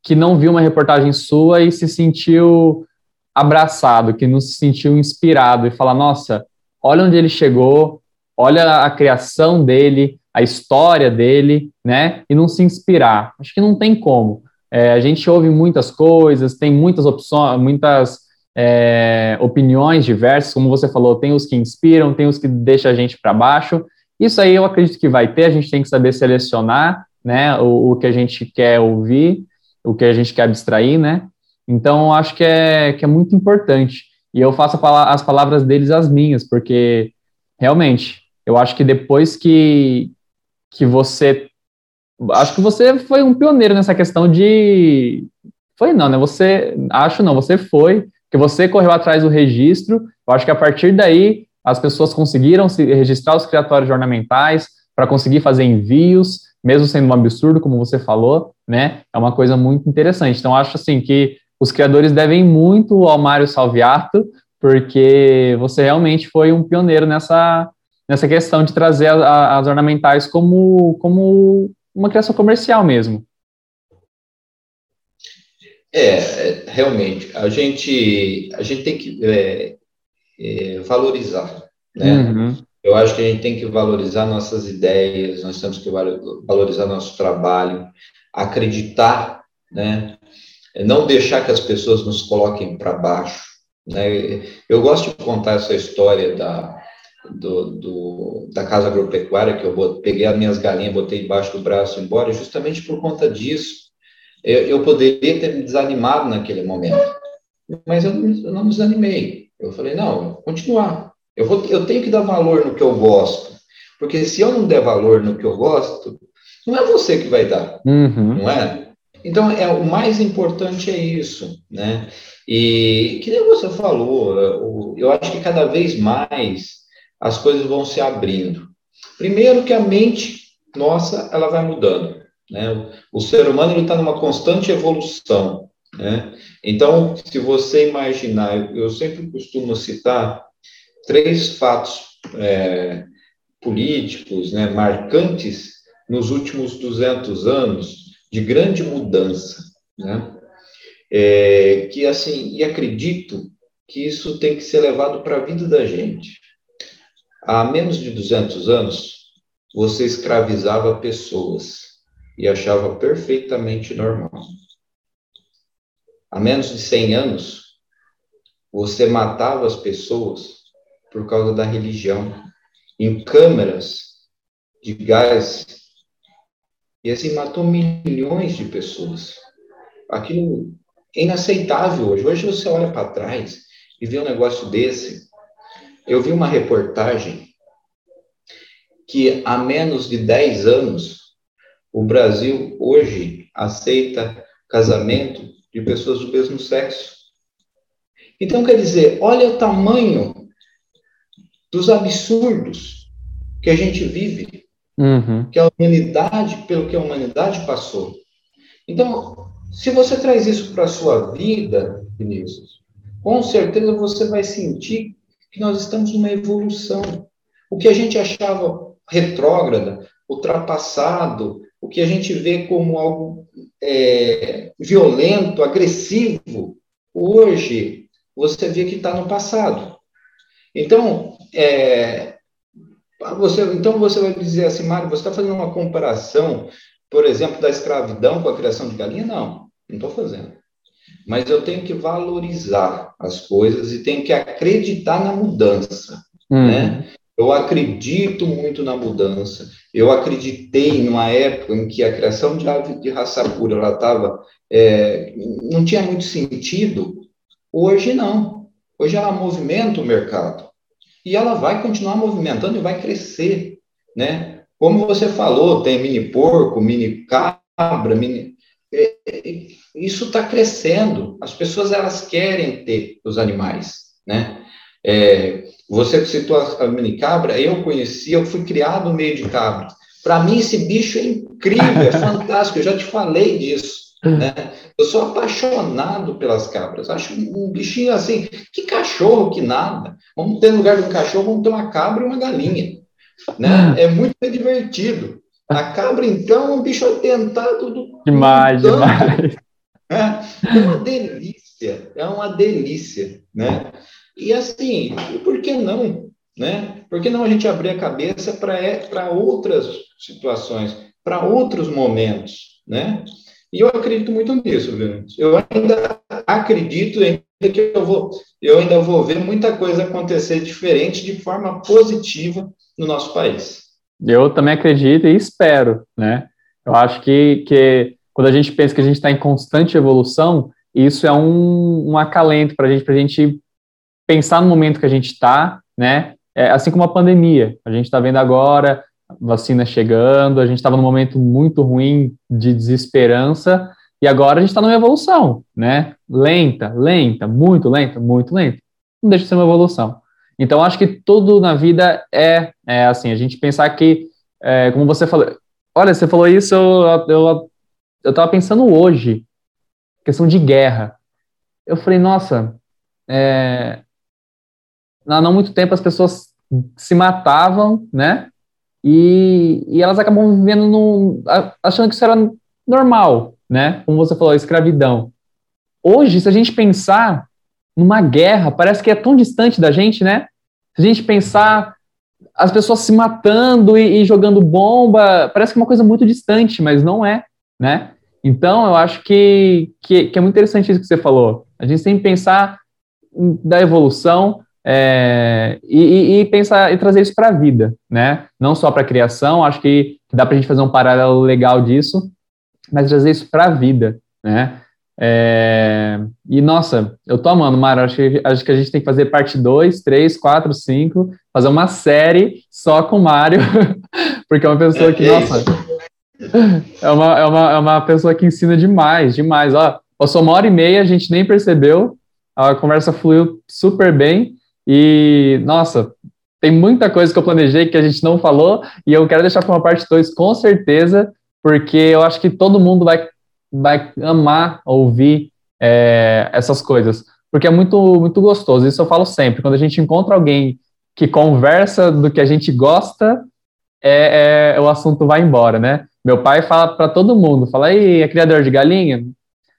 que não viu uma reportagem sua e se sentiu abraçado, que não se sentiu inspirado e fala, nossa, olha onde ele chegou, olha a criação dele, a história dele, né? E não se inspirar. Acho que não tem como. É, a gente ouve muitas coisas, tem muitas opções, muitas é, opiniões diversas, como você falou, tem os que inspiram, tem os que deixam a gente para baixo. Isso aí eu acredito que vai ter, a gente tem que saber selecionar, né, o, o que a gente quer ouvir, o que a gente quer abstrair, né? Então, acho que é, que é muito importante. E eu faço as palavras deles as minhas, porque realmente eu acho que depois que, que você. Acho que você foi um pioneiro nessa questão de. Foi não, né? Você. Acho não, você foi, que você correu atrás do registro. Eu acho que a partir daí as pessoas conseguiram se registrar os criatórios ornamentais para conseguir fazer envios, mesmo sendo um absurdo, como você falou, né? É uma coisa muito interessante. Então, acho assim que os criadores devem muito ao Mário Salviato, porque você realmente foi um pioneiro nessa, nessa questão de trazer a, a, as ornamentais como, como uma criação comercial mesmo. É, realmente, a gente, a gente tem que é, é, valorizar, né? Uhum. Eu acho que a gente tem que valorizar nossas ideias, nós temos que valorizar nosso trabalho, acreditar, né? Não deixar que as pessoas nos coloquem para baixo, né? Eu gosto de contar essa história da, do, do, da casa agropecuária, que eu peguei as minhas galinhas, botei debaixo do braço e embora, justamente por conta disso. Eu, eu poderia ter me desanimado naquele momento, mas eu não, eu não me desanimei. Eu falei, não, continuar. Eu, vou, eu tenho que dar valor no que eu gosto, porque se eu não der valor no que eu gosto, não é você que vai dar, uhum. não é? Então, é, o mais importante é isso, né? E que nem você falou, eu acho que cada vez mais as coisas vão se abrindo. Primeiro que a mente nossa, ela vai mudando, né? O, ser humano, está numa constante evolução, né? Então, se você imaginar, eu sempre costumo citar três fatos é, políticos, né, marcantes nos últimos 200 anos de grande mudança, né? É, que assim, e acredito que isso tem que ser levado para a vida da gente. Há menos de 200 anos, você escravizava pessoas e achava perfeitamente normal. Há menos de 100 anos, você matava as pessoas por causa da religião, em câmeras de gás, e assim matou milhões de pessoas. Aquilo é inaceitável hoje. Hoje você olha para trás e vê um negócio desse. Eu vi uma reportagem que há menos de 10 anos o Brasil hoje aceita casamento de pessoas do mesmo sexo. Então, quer dizer, olha o tamanho dos absurdos que a gente vive, uhum. que a humanidade, pelo que a humanidade passou. Então, se você traz isso para a sua vida, Vinícius, com certeza você vai sentir que nós estamos numa evolução. O que a gente achava retrógrada, ultrapassado, o que a gente vê como algo é, violento, agressivo, hoje você vê que está no passado. Então, é, você, então você vai dizer assim, Mário, você está fazendo uma comparação, por exemplo, da escravidão com a criação de galinha? Não, não estou fazendo. Mas eu tenho que valorizar as coisas e tenho que acreditar na mudança, hum. né? Eu acredito muito na mudança. Eu acreditei numa época em que a criação de ave de raça pura ela estava é, não tinha muito sentido. Hoje não. Hoje ela movimenta o mercado e ela vai continuar movimentando e vai crescer, né? Como você falou, tem mini porco, mini cabra, mini é, é, isso está crescendo. As pessoas elas querem ter os animais, né? É, você citou a mini cabra, eu conheci, eu fui criado no meio de cabras. Para mim, esse bicho é incrível, é fantástico, eu já te falei disso. Né? Eu sou apaixonado pelas cabras, acho um bichinho assim, que cachorro, que nada. Vamos ter no lugar de um cachorro, vamos ter uma cabra e uma galinha. Né? É muito divertido. A cabra, então, é um bicho atentado do. Demais, do demais. É, é uma delícia, é uma delícia, né? E assim, por que não? Né? Por que não a gente abrir a cabeça para é, outras situações, para outros momentos? Né? E eu acredito muito nisso, viu? Eu ainda acredito ainda que eu vou, eu ainda vou ver muita coisa acontecer diferente de forma positiva no nosso país. Eu também acredito e espero, né? Eu acho que, que quando a gente pensa que a gente está em constante evolução, isso é um, um acalento para a gente, para a gente pensar no momento que a gente está, né? É, assim como a pandemia, a gente está vendo agora vacina chegando, a gente estava num momento muito ruim de desesperança e agora a gente está numa evolução, né? Lenta, lenta, muito lenta, muito lenta. Não deixa de ser uma evolução. Então acho que tudo na vida é, é assim. A gente pensar que, é, como você falou, olha, você falou isso, eu eu eu estava pensando hoje, questão de guerra. Eu falei, nossa, é, há não muito tempo as pessoas se matavam, né? E, e elas acabam vivendo achando que isso era normal, né? Como você falou, escravidão. hoje, se a gente pensar numa guerra, parece que é tão distante da gente, né? Se a gente pensar as pessoas se matando e, e jogando bomba, parece que é uma coisa muito distante, mas não é, né? Então, eu acho que, que, que, é muito interessante isso que você falou. A gente tem que pensar da evolução é, e, e, pensar e trazer isso para a vida, né? Não só para a criação, acho que dá para a gente fazer um paralelo legal disso, mas trazer isso para a vida, né? É, e nossa, eu tô amando, Mara. Acho que, acho que a gente tem que fazer parte 2, 3, 4, 5, fazer uma série só com o Mário, porque é uma pessoa que, é nossa, é uma, é, uma, é uma pessoa que ensina demais, demais. Ó, passou uma hora e meia, a gente nem percebeu, a conversa fluiu super bem. E, nossa, tem muita coisa que eu planejei que a gente não falou, e eu quero deixar para uma parte 2 com certeza, porque eu acho que todo mundo vai, vai amar ouvir é, essas coisas, porque é muito, muito gostoso. Isso eu falo sempre. Quando a gente encontra alguém que conversa do que a gente gosta, é, é o assunto vai embora, né? Meu pai fala para todo mundo, fala aí, é criador de galinha?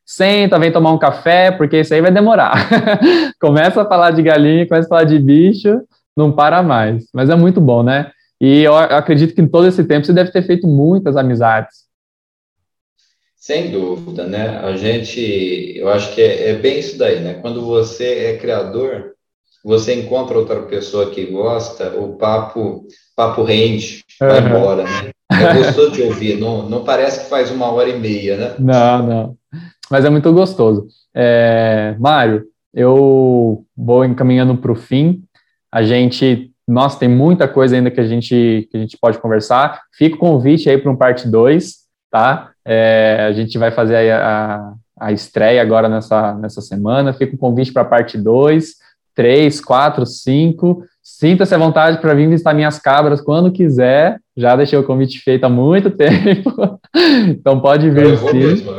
senta, vem tomar um café, porque isso aí vai demorar. começa a falar de galinha, começa a falar de bicho, não para mais. Mas é muito bom, né? E eu acredito que em todo esse tempo você deve ter feito muitas amizades. Sem dúvida, né? A gente, eu acho que é, é bem isso daí, né? Quando você é criador, você encontra outra pessoa que gosta, o papo, papo rende, vai uhum. embora, né? Gostoso de ouvir, não, não parece que faz uma hora e meia, né? Não, não mas é muito gostoso. É, Mário, eu vou encaminhando para o fim. A gente, nossa, tem muita coisa ainda que a gente, que a gente pode conversar. Fica o convite aí para um parte 2, tá? É, a gente vai fazer a, a, a, estreia agora nessa, nessa semana. Fica o convite para parte 2, 3, 4, 5. Sinta-se à vontade para vir visitar minhas cabras quando quiser. Já deixei o convite feito há muito tempo. então pode vir eu sim. Mesmo,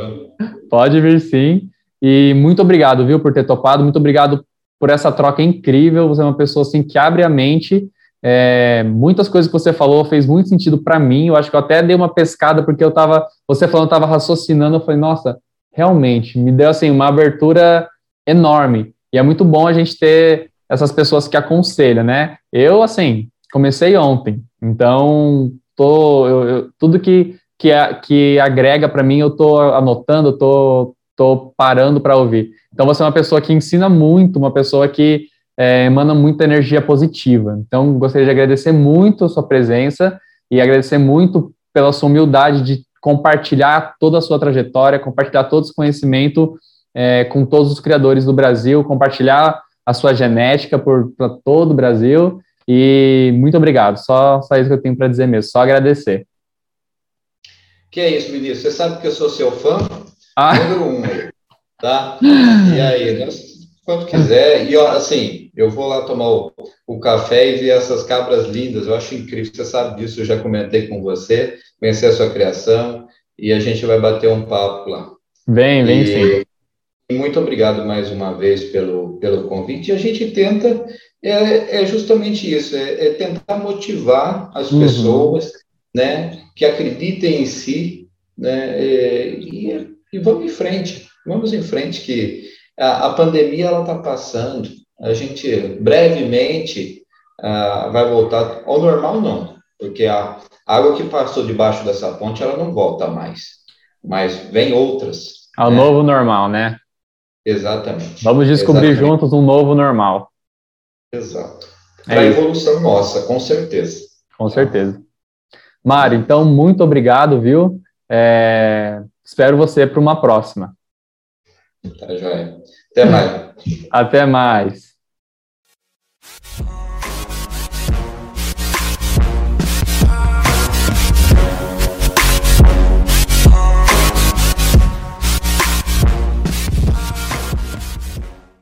Pode vir sim. E muito obrigado, viu, por ter topado. Muito obrigado por essa troca incrível. Você é uma pessoa assim que abre a mente. É, muitas coisas que você falou fez muito sentido para mim. Eu acho que eu até dei uma pescada porque eu estava, você falando, estava raciocinando. Eu falei, nossa, realmente me deu assim uma abertura enorme. E é muito bom a gente ter essas pessoas que aconselham, né? Eu assim comecei ontem, então tô eu, eu, tudo que que, a, que agrega para mim, eu estou anotando, estou tô, tô parando para ouvir. Então, você é uma pessoa que ensina muito, uma pessoa que é, emana muita energia positiva. Então, gostaria de agradecer muito a sua presença e agradecer muito pela sua humildade de compartilhar toda a sua trajetória, compartilhar todo esse conhecimento é, com todos os criadores do Brasil, compartilhar a sua genética por todo o Brasil. E muito obrigado. Só, só isso que eu tenho para dizer mesmo, só agradecer. Que é isso, ministro? Você sabe que eu sou seu fã? Ah. Número um, tá? E aí, nós, quando quiser. E, ó, assim, eu vou lá tomar o, o, café e ver essas cabras lindas. Eu acho incrível, você sabe disso, eu já comentei com você, conhecer a sua criação, e a gente vai bater um papo lá. Vem, vem e, sim. Muito obrigado mais uma vez pelo, pelo convite. E a gente tenta, é, é justamente isso, é, é tentar motivar as uhum. pessoas né, que acreditem em si, né, e, e vamos em frente, vamos em frente, que a, a pandemia ela está passando, a gente brevemente uh, vai voltar ao normal não, porque a água que passou debaixo dessa ponte ela não volta mais, mas vem outras. Ao né? novo normal, né? Exatamente. Vamos descobrir Exatamente. juntos um novo normal. Exato. Para a evolução nossa, com certeza. Com certeza. Mário, então, muito obrigado, viu? É, espero você para uma próxima. Tá, joia. Até mais. Até mais.